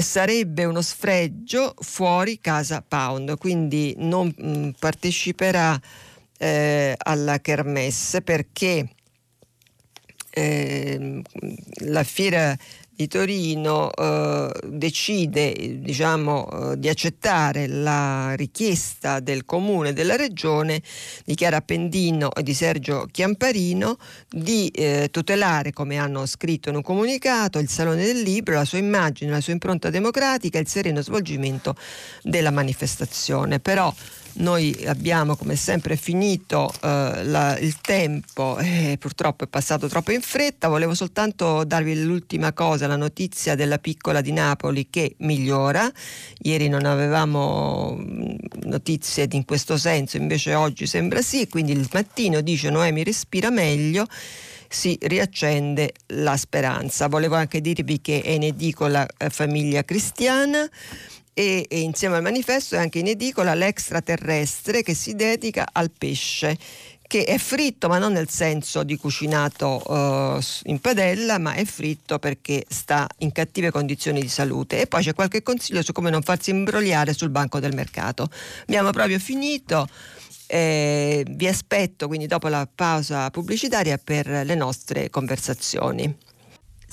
sarebbe uno sfregio fuori casa Pound, quindi non mm, parteciperà eh, alla Kermesse perché eh, la fiera di Torino eh, decide diciamo, eh, di accettare la richiesta del comune della regione di Chiara Appendino e di Sergio Chiamparino di eh, tutelare, come hanno scritto in un comunicato, il Salone del Libro, la sua immagine, la sua impronta democratica e il sereno svolgimento della manifestazione. Però noi abbiamo come sempre finito eh, la, il tempo e purtroppo è passato troppo in fretta. Volevo soltanto darvi l'ultima cosa, la notizia della piccola di Napoli che migliora. Ieri non avevamo mm, notizie in questo senso, invece oggi sembra sì, quindi il mattino dice Noemi respira meglio si riaccende la speranza. Volevo anche dirvi che è in edicola eh, Famiglia Cristiana e, e insieme al manifesto è anche in edicola l'extraterrestre che si dedica al pesce che è fritto ma non nel senso di cucinato uh, in padella ma è fritto perché sta in cattive condizioni di salute. E poi c'è qualche consiglio su come non farsi imbrogliare sul banco del mercato. Abbiamo proprio finito eh, vi aspetto quindi dopo la pausa pubblicitaria per le nostre conversazioni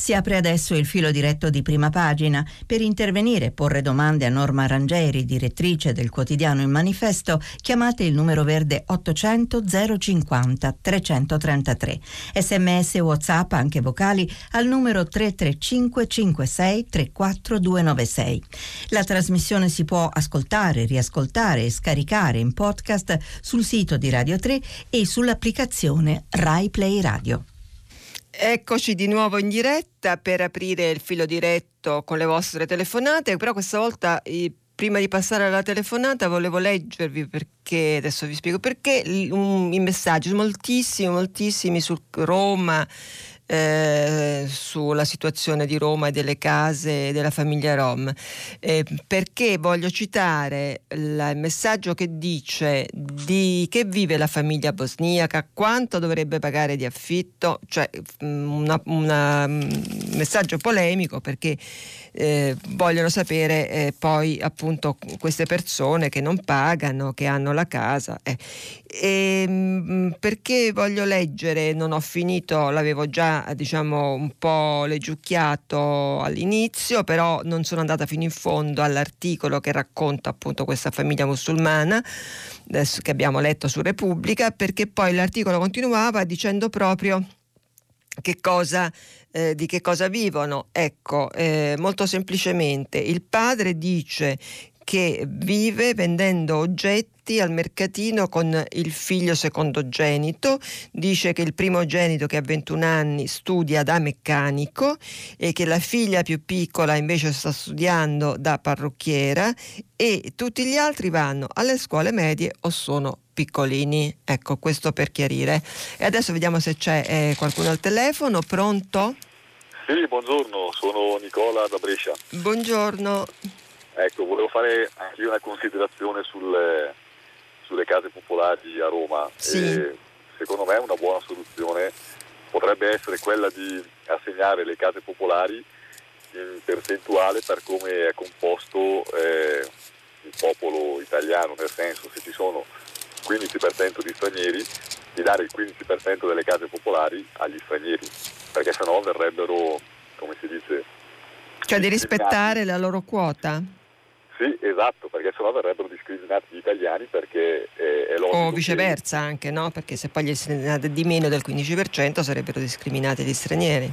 si apre adesso il filo diretto di prima pagina. Per intervenire e porre domande a Norma Rangeri, direttrice del quotidiano Il Manifesto, chiamate il numero verde 800 050 333. Sms WhatsApp, anche vocali, al numero 335 56 34 296. La trasmissione si può ascoltare, riascoltare e scaricare in podcast sul sito di Radio 3 e sull'applicazione Rai Play Radio. Eccoci di nuovo in diretta per aprire il filo diretto con le vostre telefonate, però questa volta prima di passare alla telefonata volevo leggervi perché, adesso vi spiego perché, i messaggi, moltissimi, moltissimi su Roma, eh, sulla situazione di Roma e delle case della famiglia Rom, eh, perché voglio citare la, il messaggio che dice di che vive la famiglia bosniaca, quanto dovrebbe pagare di affitto, cioè un messaggio polemico perché eh, vogliono sapere eh, poi appunto queste persone che non pagano, che hanno la casa. Eh. E, ehm, perché voglio leggere, non ho finito, l'avevo già diciamo un po' leggiucchiato all'inizio, però non sono andata fino in fondo all'articolo che racconta appunto questa famiglia musulmana che abbiamo letto su Repubblica, perché poi l'articolo continuava dicendo proprio che cosa eh, di che cosa vivono? Ecco, eh, molto semplicemente il padre dice che vive vendendo oggetti al mercatino con il figlio secondogenito, dice che il primogenito che ha 21 anni studia da meccanico e che la figlia più piccola invece sta studiando da parrucchiera e tutti gli altri vanno alle scuole medie o sono piccolini. Ecco, questo per chiarire. E adesso vediamo se c'è eh, qualcuno al telefono. Pronto? Sì, buongiorno, sono Nicola da Brescia. Buongiorno. Ecco, volevo fare anche io una considerazione sulle, sulle case popolari a Roma. Sì. Secondo me una buona soluzione potrebbe essere quella di assegnare le case popolari in percentuale per come è composto eh, il popolo italiano, nel senso se ci sono 15% di stranieri, di dare il 15% delle case popolari agli stranieri perché sennò verrebbero, come si dice... Cioè di rispettare la loro quota? Sì, esatto, perché sennò verrebbero discriminati gli italiani perché è, è logico. O viceversa che... anche, no? Perché se poi gli stranieri di meno del 15% sarebbero discriminati gli stranieri.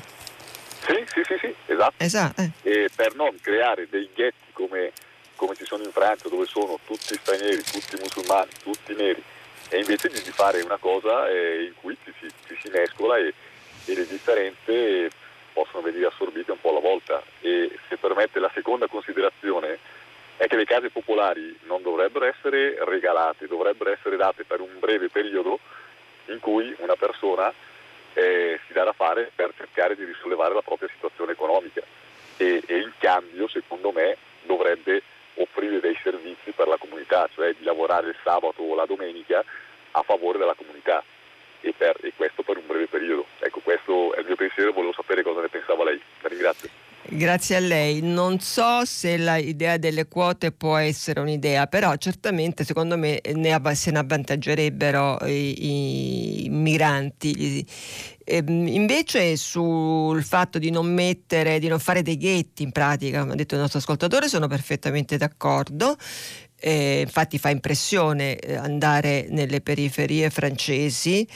Sì, sì, sì, sì esatto. esatto eh. E per non creare dei ghetti come, come ci sono in Francia dove sono tutti stranieri, tutti musulmani, tutti neri, e invece di fare una cosa eh, in cui ci si, ci si mescola e e le differenze possono venire assorbite un po' alla volta. E se permette la seconda considerazione è che le case popolari non dovrebbero essere regalate, dovrebbero essere date per un breve periodo in cui una persona eh, si dà da fare per cercare di risollevare la propria situazione economica. E, e in cambio secondo me dovrebbe offrire dei servizi per la comunità, cioè di lavorare il sabato o la domenica a favore della comunità e, per, e questo per un breve periodo. Ecco, questo è il mio pensiero, volevo sapere cosa ne pensava lei. La ringrazio. Grazie a lei. Non so se l'idea delle quote può essere un'idea, però certamente secondo me ne, se ne avvantaggerebbero i, i migranti. E, ehm, invece sul fatto di non mettere, di non fare dei ghetti in pratica, come ha detto il nostro ascoltatore, sono perfettamente d'accordo. Eh, infatti fa impressione eh, andare nelle periferie francesi,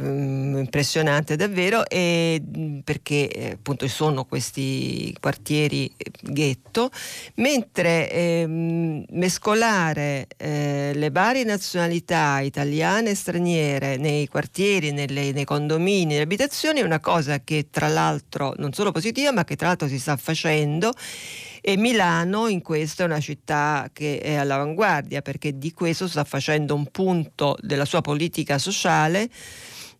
um, impressionante davvero, e, perché eh, appunto sono questi quartieri eh, ghetto, mentre ehm, mescolare eh, le varie nazionalità italiane e straniere nei quartieri, nelle, nei condomini, nelle abitazioni è una cosa che tra l'altro non solo positiva, ma che tra l'altro si sta facendo. E Milano in questo è una città che è all'avanguardia perché di questo sta facendo un punto della sua politica sociale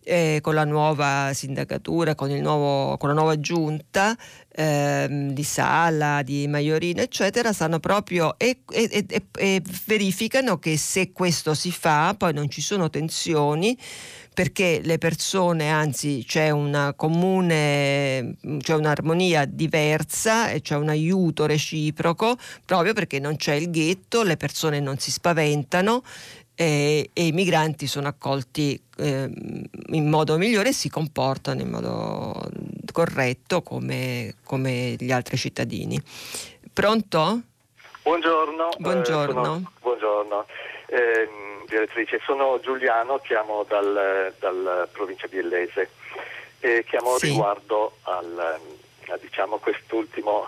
eh, con la nuova sindacatura, con, nuovo, con la nuova giunta ehm, di Sala, di Maiorino, eccetera, stanno proprio e, e, e, e verificano che se questo si fa poi non ci sono tensioni perché le persone, anzi c'è una comune, c'è un'armonia diversa e c'è un aiuto reciproco, proprio perché non c'è il ghetto, le persone non si spaventano e, e i migranti sono accolti eh, in modo migliore e si comportano in modo corretto come, come gli altri cittadini. Pronto? Buongiorno. Buongiorno. Eh, sono, buongiorno. Eh, direttrice, sono Giuliano, chiamo dal, dal provincia di Ellese e chiamo sì. riguardo al, a diciamo, quest'ultima uh,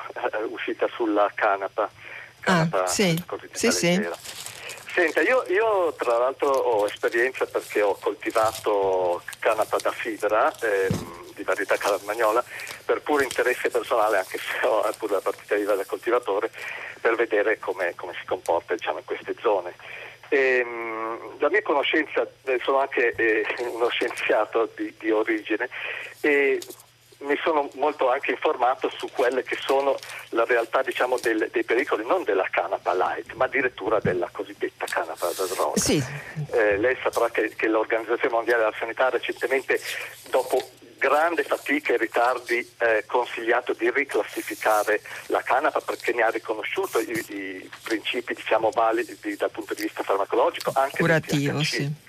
uscita sulla canapa. canapa ah, sì. Sì, sì. Senta, io, io, tra l'altro ho esperienza perché ho coltivato canapa da fibra eh, di varietà carmagnola per puro interesse personale, anche se ho pure la partita IVA del coltivatore, per vedere come, come si comporta diciamo, in queste zone. E, ehm, la mia conoscenza, eh, sono anche eh, uno scienziato di, di origine e mi sono molto anche informato su quelle che sono la realtà diciamo, del, dei pericoli non della canapa light, ma addirittura della cosiddetta canapa da droga. Sì. Eh, lei saprà che, che l'Organizzazione Mondiale della Sanità recentemente, dopo grande fatica e ritardi eh, consigliato di riclassificare la canapa perché ne ha riconosciuto i, i principi diciamo, validi dal punto di vista farmacologico anche curativo. Sì.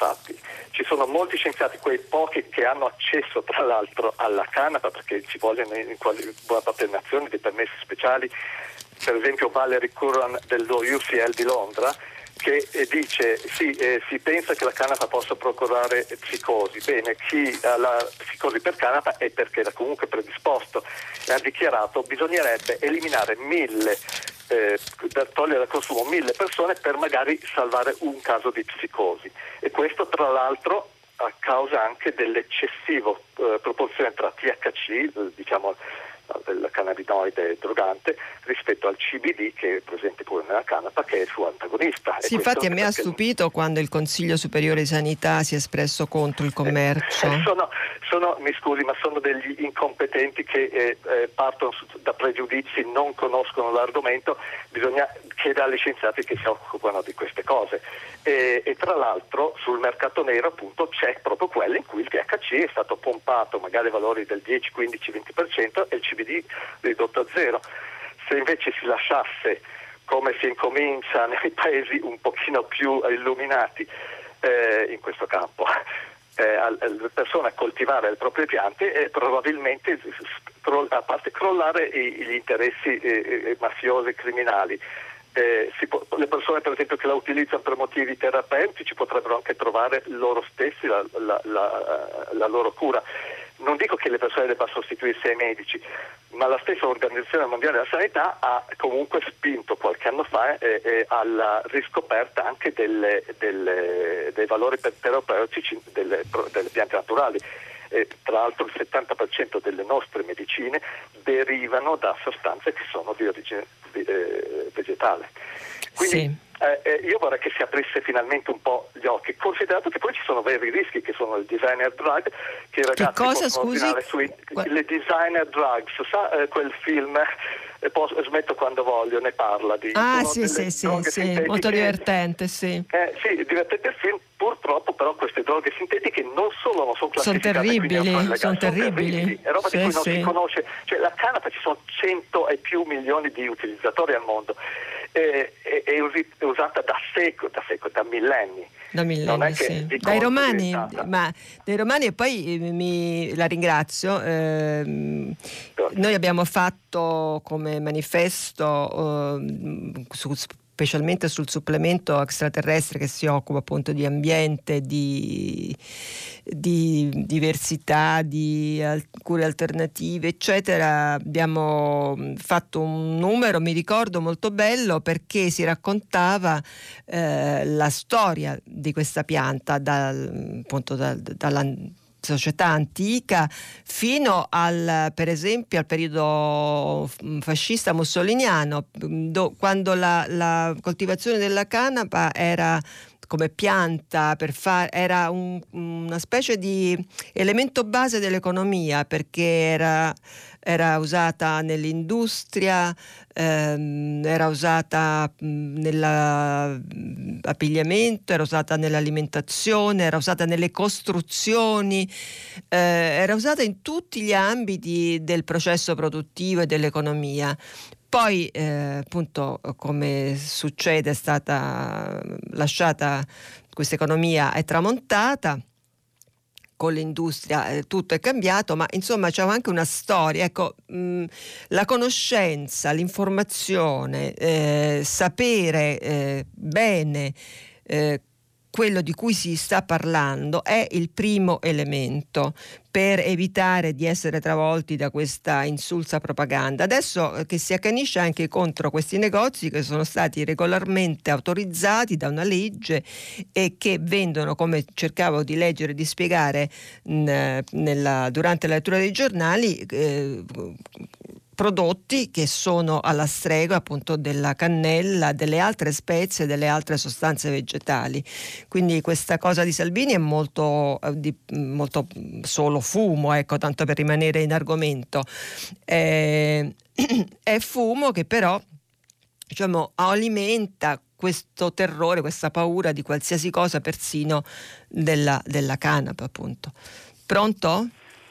Infatti ci sono molti scienziati, quei pochi che hanno accesso tra l'altro alla canapa perché ci vogliono in, in buona parte delle nazioni dei permessi speciali, per esempio Valerie Curran dello UCL di Londra che eh, dice sì, eh, si pensa che la canapa possa procurare psicosi. Bene, chi ha la psicosi per canapa è perché era comunque predisposto e ha dichiarato che bisognerebbe eliminare mille, eh, per togliere dal consumo mille persone per magari salvare un caso di psicosi. E questo tra l'altro a causa anche dell'eccessiva eh, proporzione tra THC, diciamo del cannabinoide drogante rispetto al CBD che è presente pure nella canapa che è il suo antagonista. Sì, infatti a me ha stupito quando il Consiglio Superiore di Sanità si è espresso contro il commercio. Eh, sono, sono, mi scusi, ma sono degli incompetenti che eh, eh, partono da pregiudizi, non conoscono l'argomento, bisogna chiedere agli scienziati che si occupano di queste cose. E, e tra l'altro sul mercato nero appunto c'è proprio quello in cui il THC è stato pompato magari a valori del 10, 15, 20% e il CBD ridotto a zero. Se invece si lasciasse come si incomincia nei paesi un pochino più illuminati eh, in questo campo, eh, persone a coltivare le proprie piante e probabilmente a parte crollare gli interessi eh, eh, mafiosi criminali eh, può, le persone per esempio che la utilizzano per motivi terapeutici potrebbero anche trovare loro stessi la, la, la, la loro cura. Non dico che le persone debbano sostituirsi ai medici, ma la stessa Organizzazione Mondiale della Sanità ha comunque spinto qualche anno fa eh, eh, alla riscoperta anche delle, delle, dei valori terapeutici delle, delle piante naturali. Eh, tra l'altro il 70% delle nostre medicine derivano da sostanze che sono di origine eh, vegetale. Quindi sì. Eh, eh, io vorrei che si aprisse finalmente un po' gli occhi, considerato che poi ci sono veri rischi che sono il designer drug, che i ragazzi che cosa, scusi? Sui, le designer drugs, sa eh, quel film e poi smetto quando voglio, ne parla di Ah sì sì sì, sì molto divertente sì. Eh, sì, divertente il film, purtroppo però queste droghe sintetiche non solo non sono classificate sono terribili, sono, sono terribili. terribili. È roba sì, di cui non sì. si conosce, cioè la canapa ci sono 100 e più milioni di utilizzatori al mondo è, è, è usata da secoli, da, secoli, da millenni. Da millenni, sì. Dai romani, ma dai romani e poi eh, mi, la ringrazio. Eh, noi abbiamo fatto come manifesto eh, su specialmente sul supplemento extraterrestre che si occupa appunto di ambiente, di, di diversità, di cure alternative, eccetera. Abbiamo fatto un numero, mi ricordo, molto bello perché si raccontava eh, la storia di questa pianta dal, appunto, da, dalla società antica fino al, per esempio al periodo fascista mussoliniano, do, quando la, la, coltivazione della canapa era come pianta fare era un, una specie di elemento base dell'economia perché era era usata nell'industria, ehm, era usata nell'abbigliamento, era usata nell'alimentazione, era usata nelle costruzioni, eh, era usata in tutti gli ambiti del processo produttivo e dell'economia. Poi, eh, appunto, come succede, è stata lasciata questa economia, è tramontata con l'industria eh, tutto è cambiato, ma insomma c'è anche una storia. Ecco, mh, la conoscenza, l'informazione, eh, sapere eh, bene eh, quello di cui si sta parlando è il primo elemento per evitare di essere travolti da questa insulsa propaganda. Adesso eh, che si accanisce anche contro questi negozi che sono stati regolarmente autorizzati da una legge e che vendono, come cercavo di leggere e di spiegare nella, durante la lettura dei giornali, eh, prodotti che sono alla stregua appunto della cannella, delle altre spezie, delle altre sostanze vegetali. Quindi questa cosa di Salvini è molto, eh, di, molto solo fumo, ecco, tanto per rimanere in argomento. Eh, è fumo che però diciamo, alimenta questo terrore, questa paura di qualsiasi cosa, persino della, della canapa, appunto. Pronto?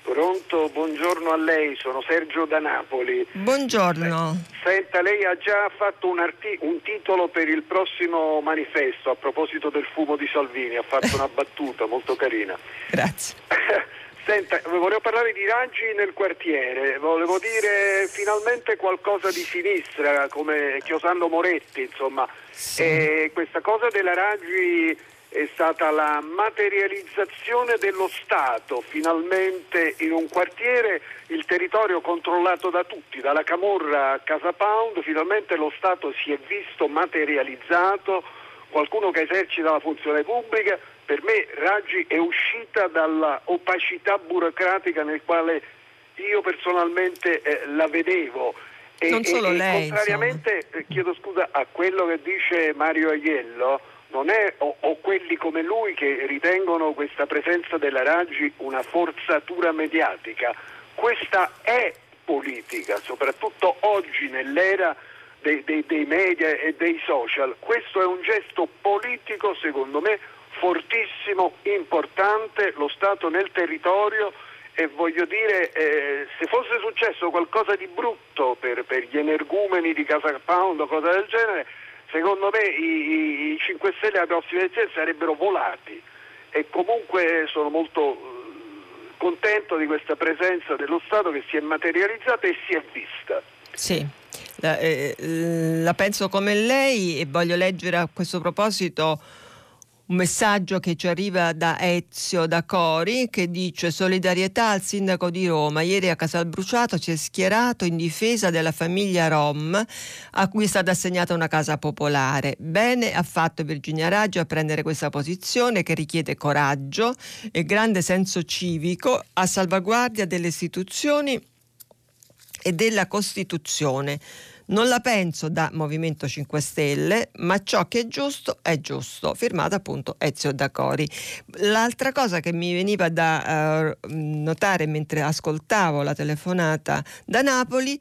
Pronto, buongiorno a lei, sono Sergio da Napoli. Buongiorno. Senta, lei ha già fatto un, arti- un, titolo per il prossimo manifesto a proposito del fumo di Salvini, ha fatto una battuta molto carina. Grazie. Senta, volevo parlare di raggi nel quartiere, volevo dire finalmente qualcosa di sinistra, come Chiosando Moretti, insomma. Sì. E questa cosa della raggi è stata la materializzazione dello Stato, finalmente in un quartiere il territorio controllato da tutti, dalla Camorra a Casa Pound, finalmente lo Stato si è visto materializzato, qualcuno che esercita la funzione pubblica, per me Raggi è uscita dalla opacità burocratica nel quale io personalmente eh, la vedevo. E, non solo e, lei. Contrariamente, eh, chiedo scusa, a quello che dice Mario Aiello, non è, o, o, quelli come lui che ritengono questa presenza della Raggi una forzatura mediatica. Questa è politica, soprattutto oggi nell'era dei, dei, dei media e dei social. Questo è un gesto politico, secondo me, fortissimo, importante, lo Stato nel territorio e voglio dire, eh, se fosse successo qualcosa di brutto per, per, gli energumeni di Casa Pound o cose del genere, secondo me i, i 5 Stelle alle prossime elezioni sarebbero volati e comunque sono molto eh, contento di questa presenza dello Stato che si è materializzata e si è vista. Sì, la, eh, la penso come lei e voglio leggere a questo proposito un messaggio che ci arriva da Ezio da Cori che dice solidarietà al sindaco di Roma. Ieri a Casal Bruciato si è schierato in difesa della famiglia Rom a cui è stata assegnata una casa popolare. Bene ha fatto Virginia Raggio a prendere questa posizione che richiede coraggio e grande senso civico a salvaguardia delle istituzioni e della Costituzione. Non la penso da Movimento 5 Stelle, ma ciò che è giusto è giusto. Firmata appunto Ezio Dacori. L'altra cosa che mi veniva da uh, notare mentre ascoltavo la telefonata da Napoli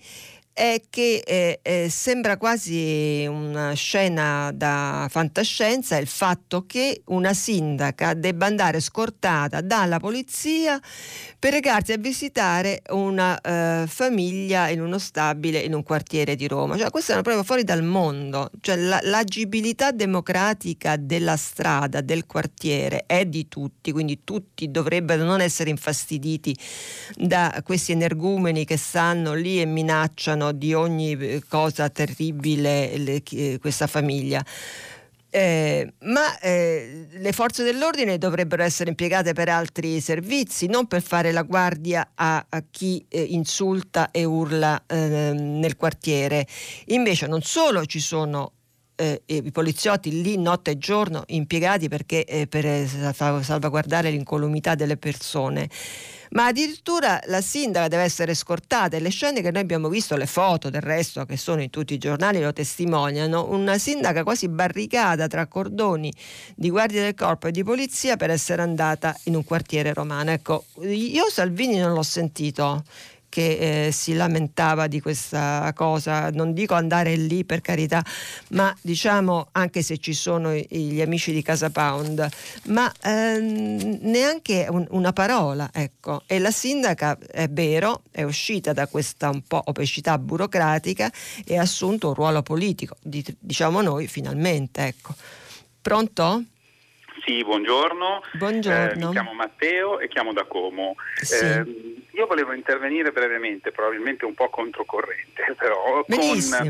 è che eh, eh, sembra quasi una scena da fantascienza il fatto che una sindaca debba andare scortata dalla polizia per recarsi a visitare una eh, famiglia in uno stabile in un quartiere di Roma. Cioè, questa è una prova fuori dal mondo. Cioè, la, l'agibilità democratica della strada, del quartiere è di tutti, quindi tutti dovrebbero non essere infastiditi da questi energumeni che stanno lì e minacciano di ogni eh, cosa terribile le, eh, questa famiglia. Eh, ma eh, le forze dell'ordine dovrebbero essere impiegate per altri servizi, non per fare la guardia a, a chi eh, insulta e urla ehm, nel quartiere. Invece non solo ci sono eh, i poliziotti lì notte e giorno impiegati perché, per salvaguardare l'incolumità delle persone, ma addirittura la sindaca deve essere scortata. E le scene che noi abbiamo visto, le foto del resto che sono in tutti i giornali lo testimoniano, una sindaca quasi barricata tra cordoni di guardia del corpo e di polizia per essere andata in un quartiere romano. Ecco, io Salvini non l'ho sentito che eh, si lamentava di questa cosa, non dico andare lì per carità, ma diciamo anche se ci sono gli amici di Casa Pound, ma ehm, neanche un, una parola, ecco. E la sindaca è vero, è uscita da questa un po' opacità burocratica e ha assunto un ruolo politico, diciamo noi finalmente, ecco. Pronto? Sì, buongiorno. Buongiorno. Eh, mi chiamo Matteo e chiamo da Como. Sì. Eh, io volevo intervenire brevemente, probabilmente un po' controcorrente, però con,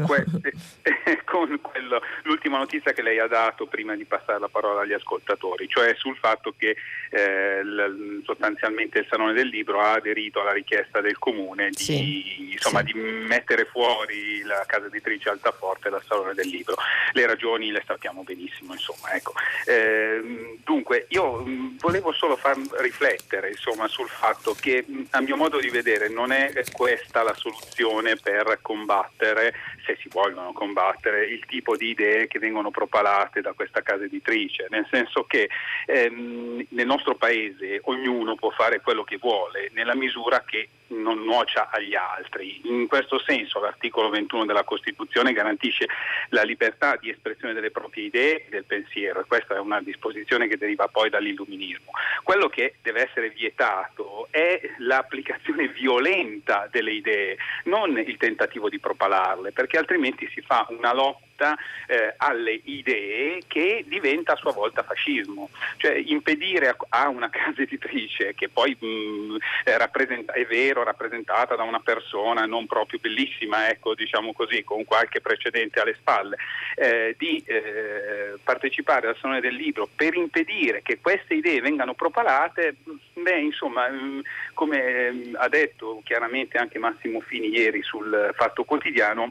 queste, con quello, l'ultima notizia che lei ha dato prima di passare la parola agli ascoltatori, cioè sul fatto che eh, l- sostanzialmente il Salone del Libro ha aderito alla richiesta del Comune di, sì, insomma, sì. di mettere fuori la casa editrice Altaforte dal Salone del Libro. Le ragioni le sappiamo benissimo, insomma. Ecco. Eh, dunque, io volevo solo far riflettere insomma, sul fatto che a mio modo di vedere non è questa la soluzione per combattere, se si vogliono combattere, il tipo di idee che vengono propalate da questa casa editrice, nel senso che ehm, nel nostro paese ognuno può fare quello che vuole nella misura che non nuocia agli altri. In questo senso l'articolo 21 della Costituzione garantisce la libertà di espressione delle proprie idee e del pensiero e questa è una disposizione che deriva poi dall'illuminismo. Quello che deve essere vietato è l'applicazione violenta delle idee, non il tentativo di propalarle, perché altrimenti si fa una lotta lotta eh, alle idee che diventa a sua volta fascismo. Cioè impedire a, a una casa editrice che poi mh, è, è, vero rappresentata da una persona non proprio bellissima, ecco, diciamo così, con qualche precedente alle spalle, eh, di eh, partecipare al Salone del Libro per impedire che queste idee vengano propalate, beh, insomma, mh, come mh, ha detto chiaramente anche Massimo Fini ieri sul Fatto Quotidiano,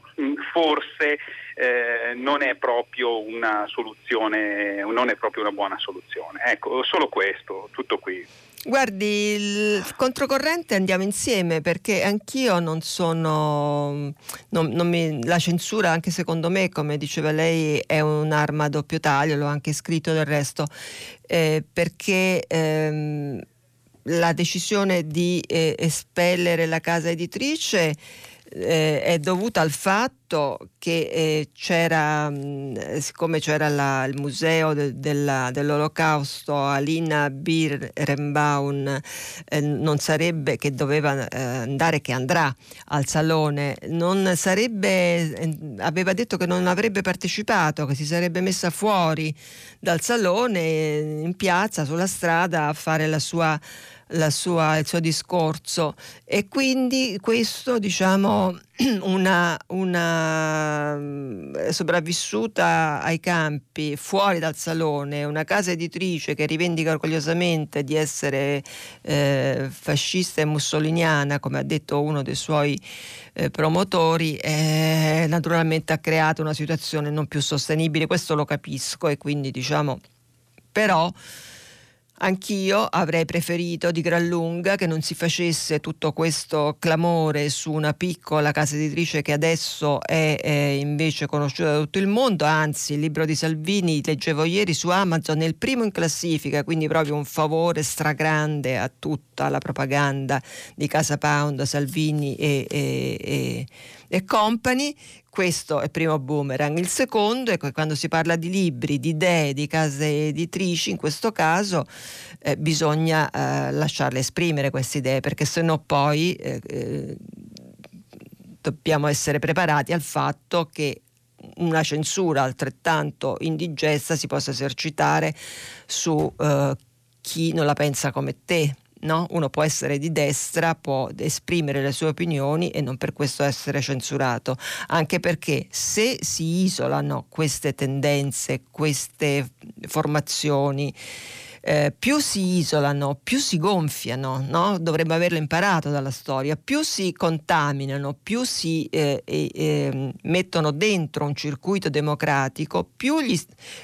forse eh, non è proprio una soluzione, non è proprio una buona soluzione. Ecco, solo questo, tutto qui. Guardi, il controcorrente andiamo insieme perché anch'io non sono, non, non mi, la censura anche secondo me, come diceva lei, è un'arma a doppio taglio, l'ho anche scritto del resto, eh, perché ehm, la decisione di eh, espellere la casa editrice eh, è dovuta al fatto che eh, c'era, mh, mm, siccome c'era la, il museo de, della, dell'olocausto Alina Birnbaum, eh, non sarebbe che doveva eh, andare, che andrà al salone, non sarebbe, eh, aveva detto che non avrebbe partecipato, che si sarebbe messa fuori dal salone in piazza, sulla strada a fare la sua sua, il suo discorso. E quindi questo diciamo una, una mm, sopravvissuta ai campi fuori dal salone, una casa editrice che rivendica orgogliosamente di essere eh, fascista e mussoliniana, come ha detto uno dei suoi eh, promotori, eh, naturalmente ha creato una situazione non più sostenibile, questo lo capisco e quindi diciamo però Anch'io avrei preferito di gran lunga che non si facesse tutto questo clamore su una piccola casa editrice che adesso è, è, invece conosciuta da tutto il mondo, anzi il libro di Salvini leggevo ieri su Amazon, è il primo in classifica, quindi proprio un favore stragrande a tutta la propaganda di Casa Pound, Salvini e, e, e, e Company questo è il primo boomerang. Il secondo è che quando si parla di libri, di idee, di case editrici, in questo caso eh, bisogna eh, lasciarle esprimere queste idee, perché se no poi eh, eh, dobbiamo essere preparati al fatto che una censura altrettanto indigesta si possa esercitare su eh, chi non la pensa come te No? Uno può essere di destra, può esprimere le sue opinioni e non per questo essere censurato, anche perché se si isolano queste tendenze, queste formazioni, eh, più si isolano, più si gonfiano, no? dovremmo averlo imparato dalla storia, più si contaminano, più si eh, eh, mettono dentro un circuito democratico, più, gli,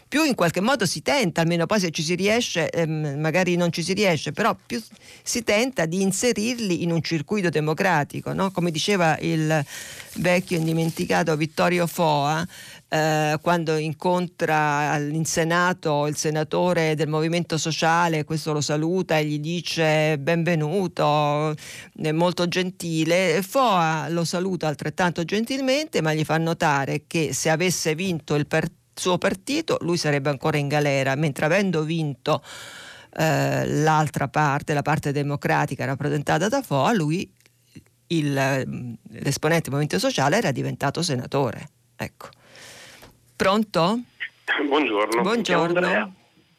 più, in qualche modo si tenta, almeno poi se ci si riesce, ehm, magari non ci si riesce, però più si tenta di inserirli in un circuito democratico, no? come diceva il vecchio indimenticato Vittorio Foa, eh, quando incontra in Senato il senatore del Movimento Sociale, questo lo saluta e gli dice benvenuto, è molto gentile. Foa lo saluta altrettanto gentilmente, ma gli fa notare che se avesse vinto il per- suo partito lui sarebbe ancora in galera, mentre avendo vinto eh, l'altra parte, la parte democratica rappresentata da Foa, lui il, l'esponente del Movimento Sociale era diventato senatore. Ecco. Pronto? Buongiorno. Buongiorno.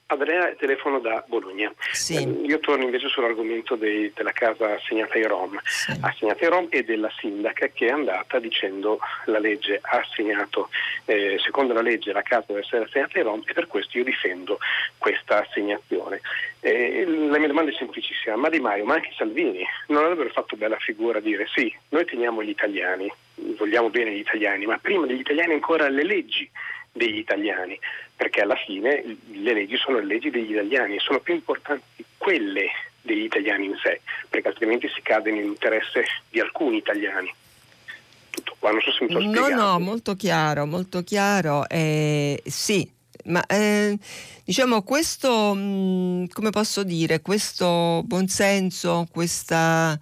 Andrea, telefono da Bologna. Sì. Eh, io torno invece sull'argomento dei, della casa assegnata ai Rom, sì. assegnata ai Rom e della sindaca che è andata dicendo la legge ha assegnato, eh, secondo la legge la casa deve essere assegnata ai Rom e per questo io difendo questa assegnazione. Eh, la mia domanda è semplicissima, ma Di Maio, ma anche Salvini non avrebbero fatto bella figura a dire sì, noi teniamo gli italiani, vogliamo bene gli italiani, ma prima degli italiani ancora le leggi degli italiani, perché alla fine le leggi sono le leggi degli italiani e sono più importanti quelle degli italiani in sé, perché altrimenti si cade nell'interesse di alcuni italiani. Tutto qua, non so se mi sono spiegato. No, no, molto chiaro, molto chiaro. Eh, sì, ma eh, diciamo questo, mh, come posso dire, questo buonsenso, questa,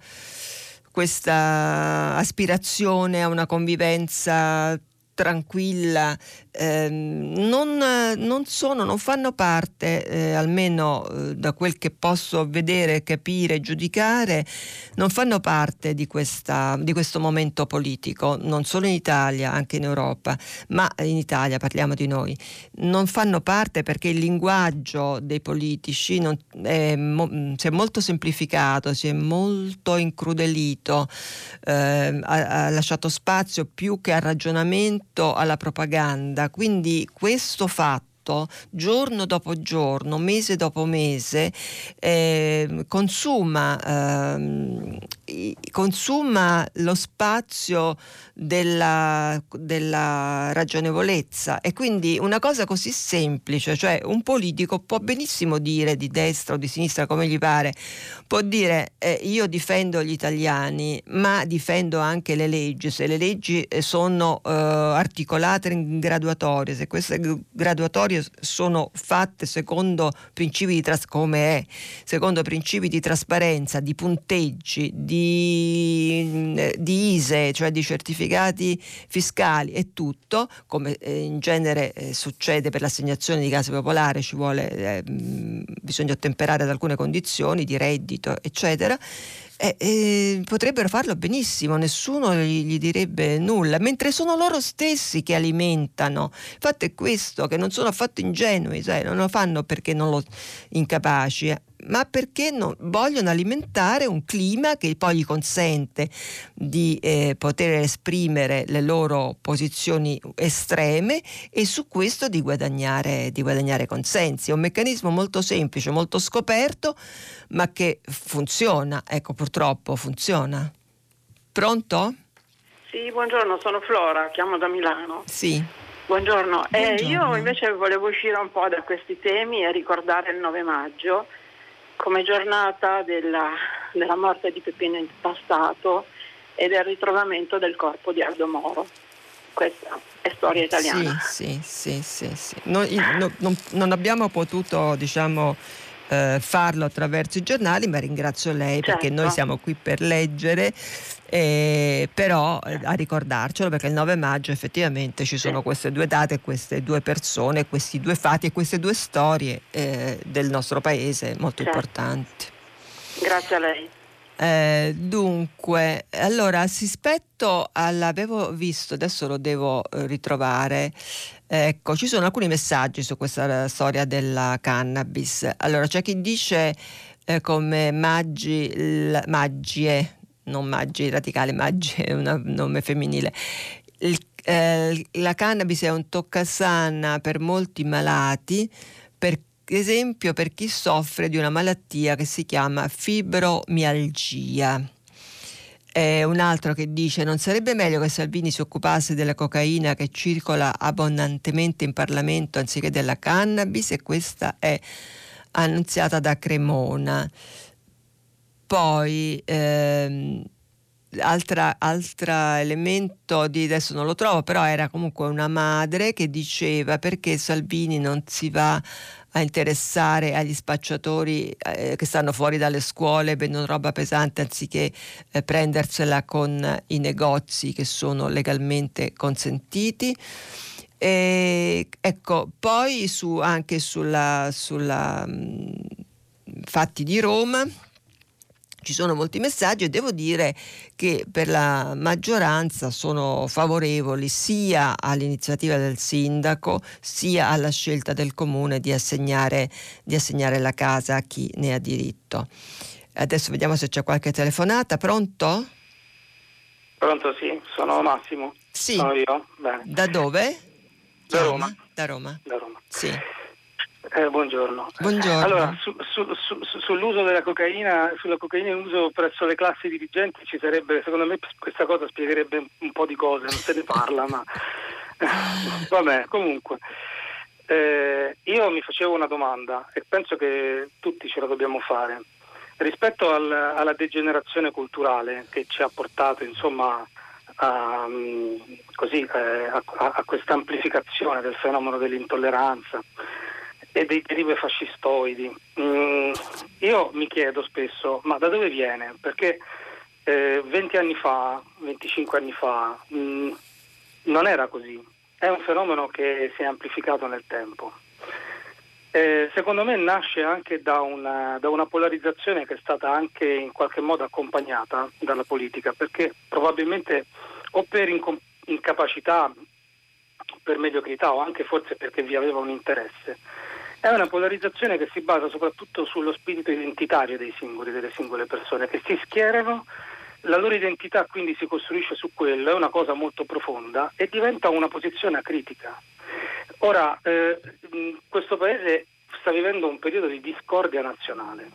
questa aspirazione a una convivenza tranquilla, ehm, non, non, sono, non fanno parte, eh, almeno eh, da quel che posso vedere, capire, giudicare, non fanno parte di, questa, di, questo momento politico, non solo in Italia, anche in Europa, ma in Italia parliamo di noi, non fanno parte perché il linguaggio dei politici non, è, mo, si è molto semplificato, si è molto incrudelito, eh, ha, ha lasciato spazio più che al ragionamento iscritto alla propaganda, quindi questo fatto giorno dopo giorno, mese dopo mese, eh, consuma, eh, consuma, lo spazio della, della, ragionevolezza. E quindi una cosa così semplice, cioè un politico può benissimo dire di destra o di sinistra come gli pare, può dire eh, io difendo gli italiani ma difendo anche le leggi, se le leggi eh, sono eh, articolate in graduatorie, se queste graduatorie sono fatte secondo principi di tras- è, secondo principi di trasparenza, di punteggi, di, eh, di ISE, cioè di certificati fiscali e tutto, come eh, in genere eh, succede per l'assegnazione di case popolari, ci vuole, eh, bisogna ottemperare ad alcune condizioni di reddito, eccetera. Eh, eh, potrebbero farlo benissimo, nessuno gli, gli, direbbe nulla, mentre sono loro stessi che alimentano. Il fatto è questo, che non sono affatto ingenui, cioè non lo fanno perché non lo incapaci, ma perché non, vogliono alimentare un clima che poi gli consente di eh, poter esprimere le loro posizioni estreme e su questo di guadagnare, di guadagnare consensi. È un meccanismo molto semplice, molto scoperto, ma che funziona, ecco purtroppo funziona. Pronto? Sì, buongiorno, sono Flora, chiamo da Milano. Sì. Buongiorno. Eh, io invece volevo uscire un po' da questi temi e ricordare il 9 maggio come giornata della, della morte di Peppino Impastato e del ritrovamento del corpo di Aldo Moro. Questa è storia italiana. Sì, sì, sì, sì, sì. Noi, no, non, non, abbiamo potuto, diciamo, eh, farlo attraverso i giornali, ma ringrazio lei certo. perché noi siamo qui per leggere, eh, però eh, a ricordarcelo perché il 9 maggio effettivamente ci sono queste due date, queste due persone, questi due fatti e queste due storie eh, del nostro paese molto certo. importanti. Grazie a lei. Eh, dunque, allora, rispetto all'avevo visto, adesso lo devo eh, ritrovare, ecco, ci sono alcuni messaggi su questa storia della cannabis. Allora, c'è chi dice eh, come Maggi, l, Maggie, non Maggi radicale, Maggi è un nome femminile, il, eh, la cannabis è un toccasana per molti malati perché esempio per chi soffre di una malattia che si chiama fibromialgia. Eh, un altro che dice non sarebbe meglio che Salvini si occupasse della cocaina che circola abbondantemente in Parlamento anziché della cannabis e questa è annunziata da Cremona. Poi ehm, altro elemento di adesso non lo trovo, però era comunque una madre che diceva perché Salvini non si va a interessare agli spacciatori eh, che stanno fuori dalle scuole, vendono roba pesante anziché eh, prendersela con i negozi che sono legalmente consentiti. E, ecco, poi su, anche sulla, sulla mh, fatti di Roma ci sono molti messaggi e devo dire che per la maggioranza sono favorevoli sia all'iniziativa del sindaco sia alla scelta del comune di assegnare, di assegnare la casa a chi ne ha diritto. Adesso vediamo se c'è qualche telefonata. Pronto? Pronto, sì, sono Massimo. Sì. Sono io. Bene. Da dove? Da Roma. Da Roma. Da Roma. Sì. Eh, buongiorno. Buongiorno. Allora, su, su, su, sull'uso della cocaina, sulla cocaina in uso presso le classi dirigenti ci sarebbe, secondo me questa cosa spiegherebbe un po' di cose, non se ne parla, ma vabbè, comunque. Eh, io mi facevo una domanda e penso che tutti ce la dobbiamo fare. Rispetto al, alla degenerazione culturale che ci ha portato insomma, a, così, eh, a, a questa amplificazione del fenomeno dell'intolleranza, e dei derive fascistoidi. Mm, io mi chiedo spesso, ma da dove viene? Perché eh, 20 anni fa, 25 anni fa, mm, non era così. È un fenomeno che si è amplificato nel tempo. Eh, secondo me nasce anche da una, da una, polarizzazione che è stata anche in qualche modo accompagnata dalla politica, perché probabilmente o per incom- incapacità, per mediocrità o anche forse perché vi aveva un interesse, è una polarizzazione che si basa soprattutto sullo spirito identitario dei singoli, delle singole persone, che si schierano, la loro identità quindi si costruisce su quello, è una cosa molto profonda e diventa una posizione acritica. Ora, eh, questo Paese sta vivendo un periodo di discordia nazionale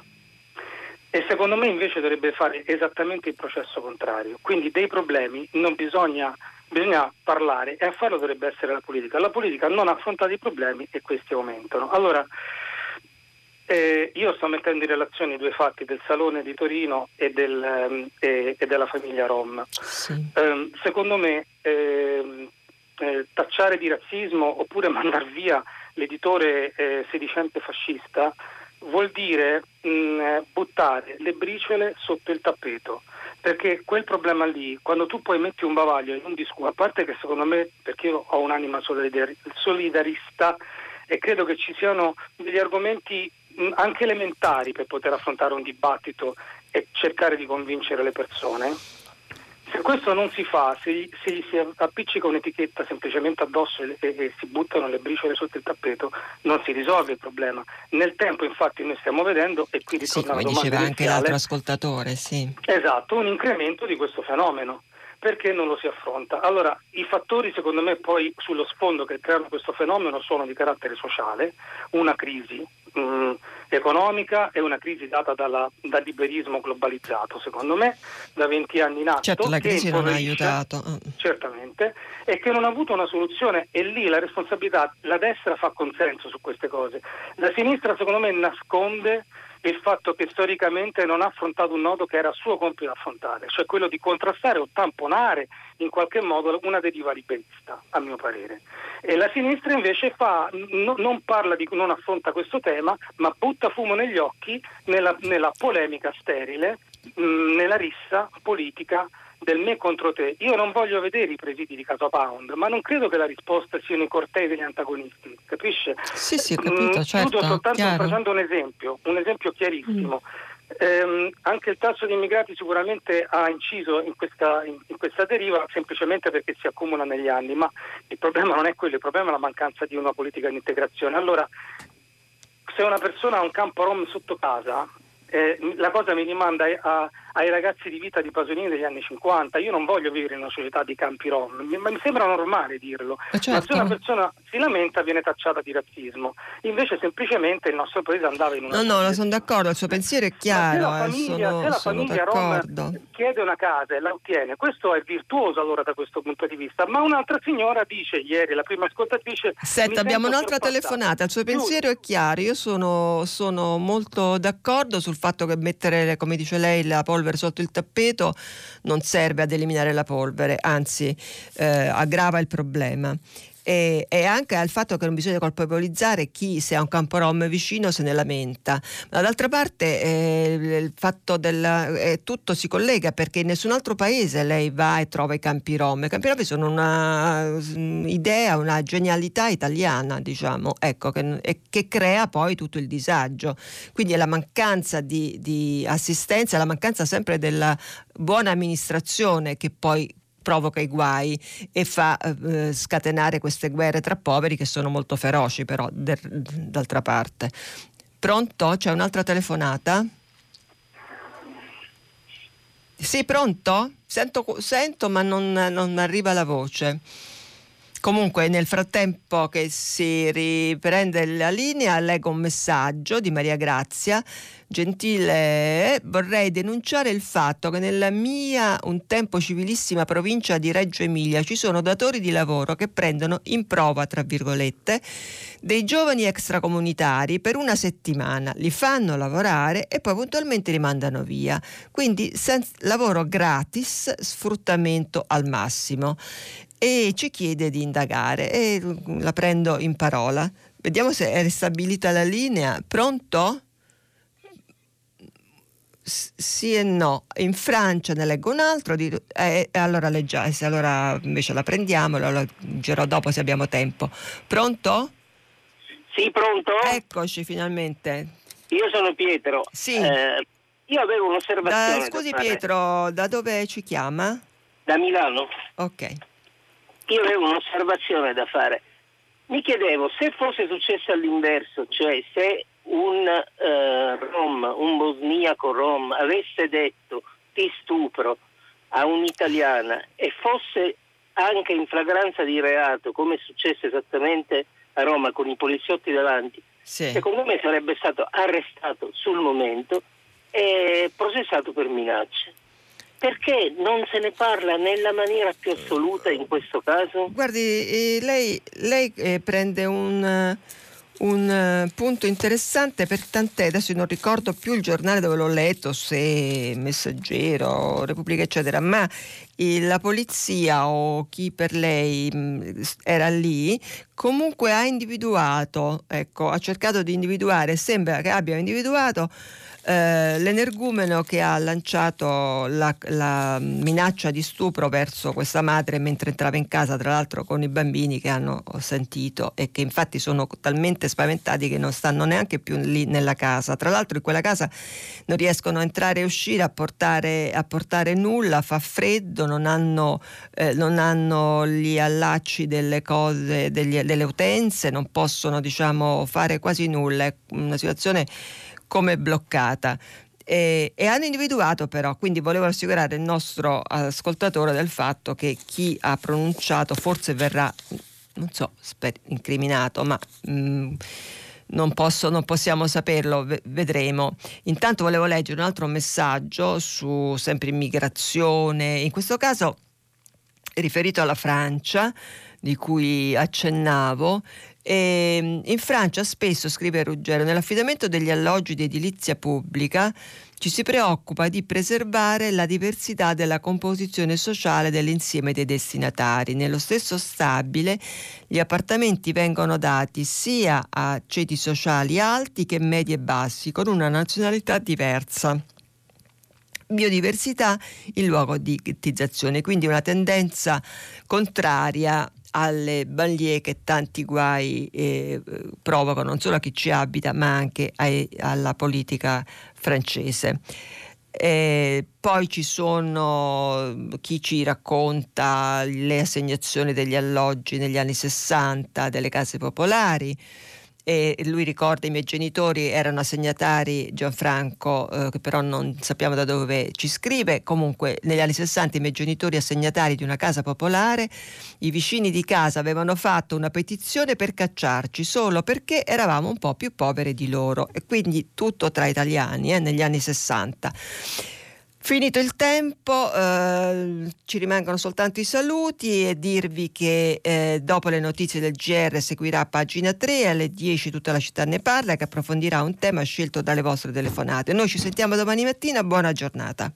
e secondo me invece dovrebbe fare esattamente il processo contrario. Quindi dei problemi non bisogna bisogna parlare e a farlo dovrebbe essere la politica. La politica non ha affrontato i problemi e questi aumentano. Allora, eh, io sto mettendo in relazione i due fatti del Salone di Torino e, del, um, e, della famiglia Rom. Sì. Um, secondo me eh, eh, tacciare di razzismo oppure mandar via l'editore eh, sedicente fascista vuol dire mh, buttare le briciole sotto il tappeto perché quel problema lì, quando tu poi metti un bavaglio in un discorso, a parte che secondo me, perché io ho un'anima solidarista e credo che ci siano degli argomenti anche elementari per poter affrontare un dibattito e cercare di convincere le persone, se questo non si fa, se, se si appiccica un'etichetta semplicemente addosso e, e, e, si buttano le briciole sotto il tappeto, non si risolve il problema. Nel tempo, infatti, noi stiamo vedendo, e qui ritorna sì, come diceva anche l'altro ascoltatore, sì. Esatto, un incremento di questo fenomeno. Perché non lo si affronta? Allora, i fattori secondo me poi sullo sfondo che creano questo fenomeno sono di carattere sociale, una crisi, mh, mm, economica e una crisi data dalla, dal liberismo globalizzato, secondo me, da 20 anni in atto. Certo, la crisi non ha aiutato. Certamente, e che non ha avuto una soluzione e lì la responsabilità, la destra fa consenso su queste cose. La sinistra secondo me nasconde il fatto che storicamente non ha affrontato un nodo che era suo compito affrontare, cioè quello di contrastare o tamponare in qualche modo una deriva liberista, a mio parere. E la sinistra invece fa, no, non di, non affronta questo tema, ma butta fumo negli occhi nella, nella polemica sterile, mh, nella rissa politica del me contro te. Io non voglio vedere i presidi di Casa Pound, ma non credo che la risposta siano i cortei degli antagonisti, capisce? Sì, sì, ho capito, mm, certo. Chiudo soltanto facendo un esempio, un esempio chiarissimo. Mm. Eh, anche il tasso di immigrati sicuramente ha inciso in questa, in, in questa, deriva semplicemente perché si accumula negli anni, ma il problema non è quello, il problema è la mancanza di una politica di integrazione. Allora, se una persona ha un campo rom sotto casa, eh, la cosa mi rimanda a, ai ragazzi di vita di Pasolini degli anni 50. Io non voglio vivere in una società di campi rom, mi, mi sembra normale dirlo. Certo. Ma se una persona si lamenta viene tacciata di razzismo. Invece semplicemente il nostro paese andava in una... No, no, sono d'accordo, il suo pensiero è chiaro. Ma se la eh, famiglia, se la famiglia rom chiede una casa e la ottiene, questo è virtuoso allora da questo punto di vista. Ma un'altra signora dice ieri, la prima ascoltatrice... Senta, abbiamo un'altra telefonata, il suo pensiero è chiaro, io sono, sono molto d'accordo sul fatto che mettere, come dice lei, la polvere sotto il tappeto non serve ad eliminare la polvere, anzi eh, aggrava il problema. E, e, anche al fatto che non bisogna colpevolizzare chi se ha un campo rom vicino se ne lamenta. Ma d'altra parte eh, il fatto del eh, tutto si collega perché in nessun altro paese lei va e trova i campi rom. I campi rom sono un'idea, mm, una genialità italiana, diciamo, ecco, che, che, crea poi tutto il disagio. Quindi è la mancanza di, di assistenza, la mancanza sempre della buona amministrazione che poi provoca i guai e fa eh, scatenare queste guerre tra poveri che sono molto feroci però der, d'altra parte. Pronto? C'è un'altra telefonata? Sì, pronto? Sento, sento ma non, non arriva la voce. Comunque nel frattempo che si riprende la linea leggo un messaggio di Maria Grazia. Gentile, vorrei denunciare il fatto che nella mia un tempo civilissima provincia di Reggio Emilia ci sono datori di lavoro che prendono in prova, tra virgolette, dei giovani extracomunitari per una settimana, li fanno lavorare e poi puntualmente li mandano via. Quindi lavoro gratis, sfruttamento al massimo e ci chiede di indagare e la prendo in parola. Vediamo se è ristabilita la linea. Pronto? S- sì e no. In Francia ne leggo un altro, di, eh, allora leggiamo, allora invece la prendiamo, la leggerò dopo se abbiamo tempo. Pronto? Sì, pronto? Eccoci finalmente. Io sono Pietro. Sì. Eh, io avevo un'osservazione. Da, scusi da Pietro, da dove ci chiama? Da Milano. Ok io avevo un'osservazione da fare. Mi chiedevo se fosse successo all'inverso, cioè se un eh, rom, un bosniaco rom avesse detto ti stupro a un'italiana e fosse anche in flagranza di reato, come è successo esattamente a Roma con i poliziotti davanti, sì. secondo me sarebbe stato arrestato sul momento e processato per minacce. Perché non se ne parla nella maniera più assoluta in questo caso? Guardi, eh, lei, lei eh, prende un, un uh, punto interessante per tant'è, adesso non ricordo più il giornale dove l'ho letto, se Messaggero, Repubblica eccetera, ma eh, la polizia o chi per lei mm, era lì comunque ha individuato, ecco, ha cercato di individuare, sembra che abbia individuato eh, l'energumeno che ha lanciato la, la, minaccia di stupro verso questa madre mentre entrava in casa, tra l'altro con i bambini che hanno sentito e che infatti sono talmente spaventati che non stanno neanche più lì nella casa. Tra l'altro in quella casa non riescono a entrare e uscire, a portare, a portare nulla, fa freddo, non hanno, eh, non hanno gli allacci delle cose, degli, delle utenze, non possono diciamo, fare quasi nulla. È una situazione come bloccata. E, e, hanno individuato però, quindi volevo assicurare il nostro ascoltatore del fatto che chi ha pronunciato forse verrà, non so, incriminato, ma... Mh, mm, non, posso, non, possiamo saperlo, vedremo. Intanto volevo leggere un altro messaggio su sempre immigrazione, in questo caso riferito alla Francia, di cui accennavo, e ehm, in Francia spesso, scrive Ruggero, nell'affidamento degli alloggi di edilizia pubblica ci si preoccupa di preservare la diversità della composizione sociale dell'insieme dei destinatari. Nello stesso stabile gli appartamenti vengono dati sia a ceti sociali alti che medi e bassi, con una nazionalità diversa biodiversità in luogo di ghettizzazione, quindi una tendenza contraria alle banlieue che tanti guai eh, provocano non solo a chi ci abita ma anche ai, alla politica francese. E poi ci sono chi ci racconta le assegnazioni degli alloggi negli anni 60 delle case popolari e lui ricorda i miei genitori erano assegnatari Gianfranco eh, che però non sappiamo da dove ci scrive. Comunque negli anni 60 i miei genitori assegnatari di una casa popolare i vicini di casa avevano fatto una petizione per cacciarci solo perché eravamo un po' più poveri di loro. E quindi tutto tra italiani eh, negli anni 60 Finito il tempo, eh, ci rimangono soltanto i saluti e dirvi che eh, dopo le notizie del GR seguirà pagina 3 alle 10 tutta la città ne parla che approfondirà un tema scelto dalle vostre telefonate. Noi ci sentiamo domani mattina, buona giornata.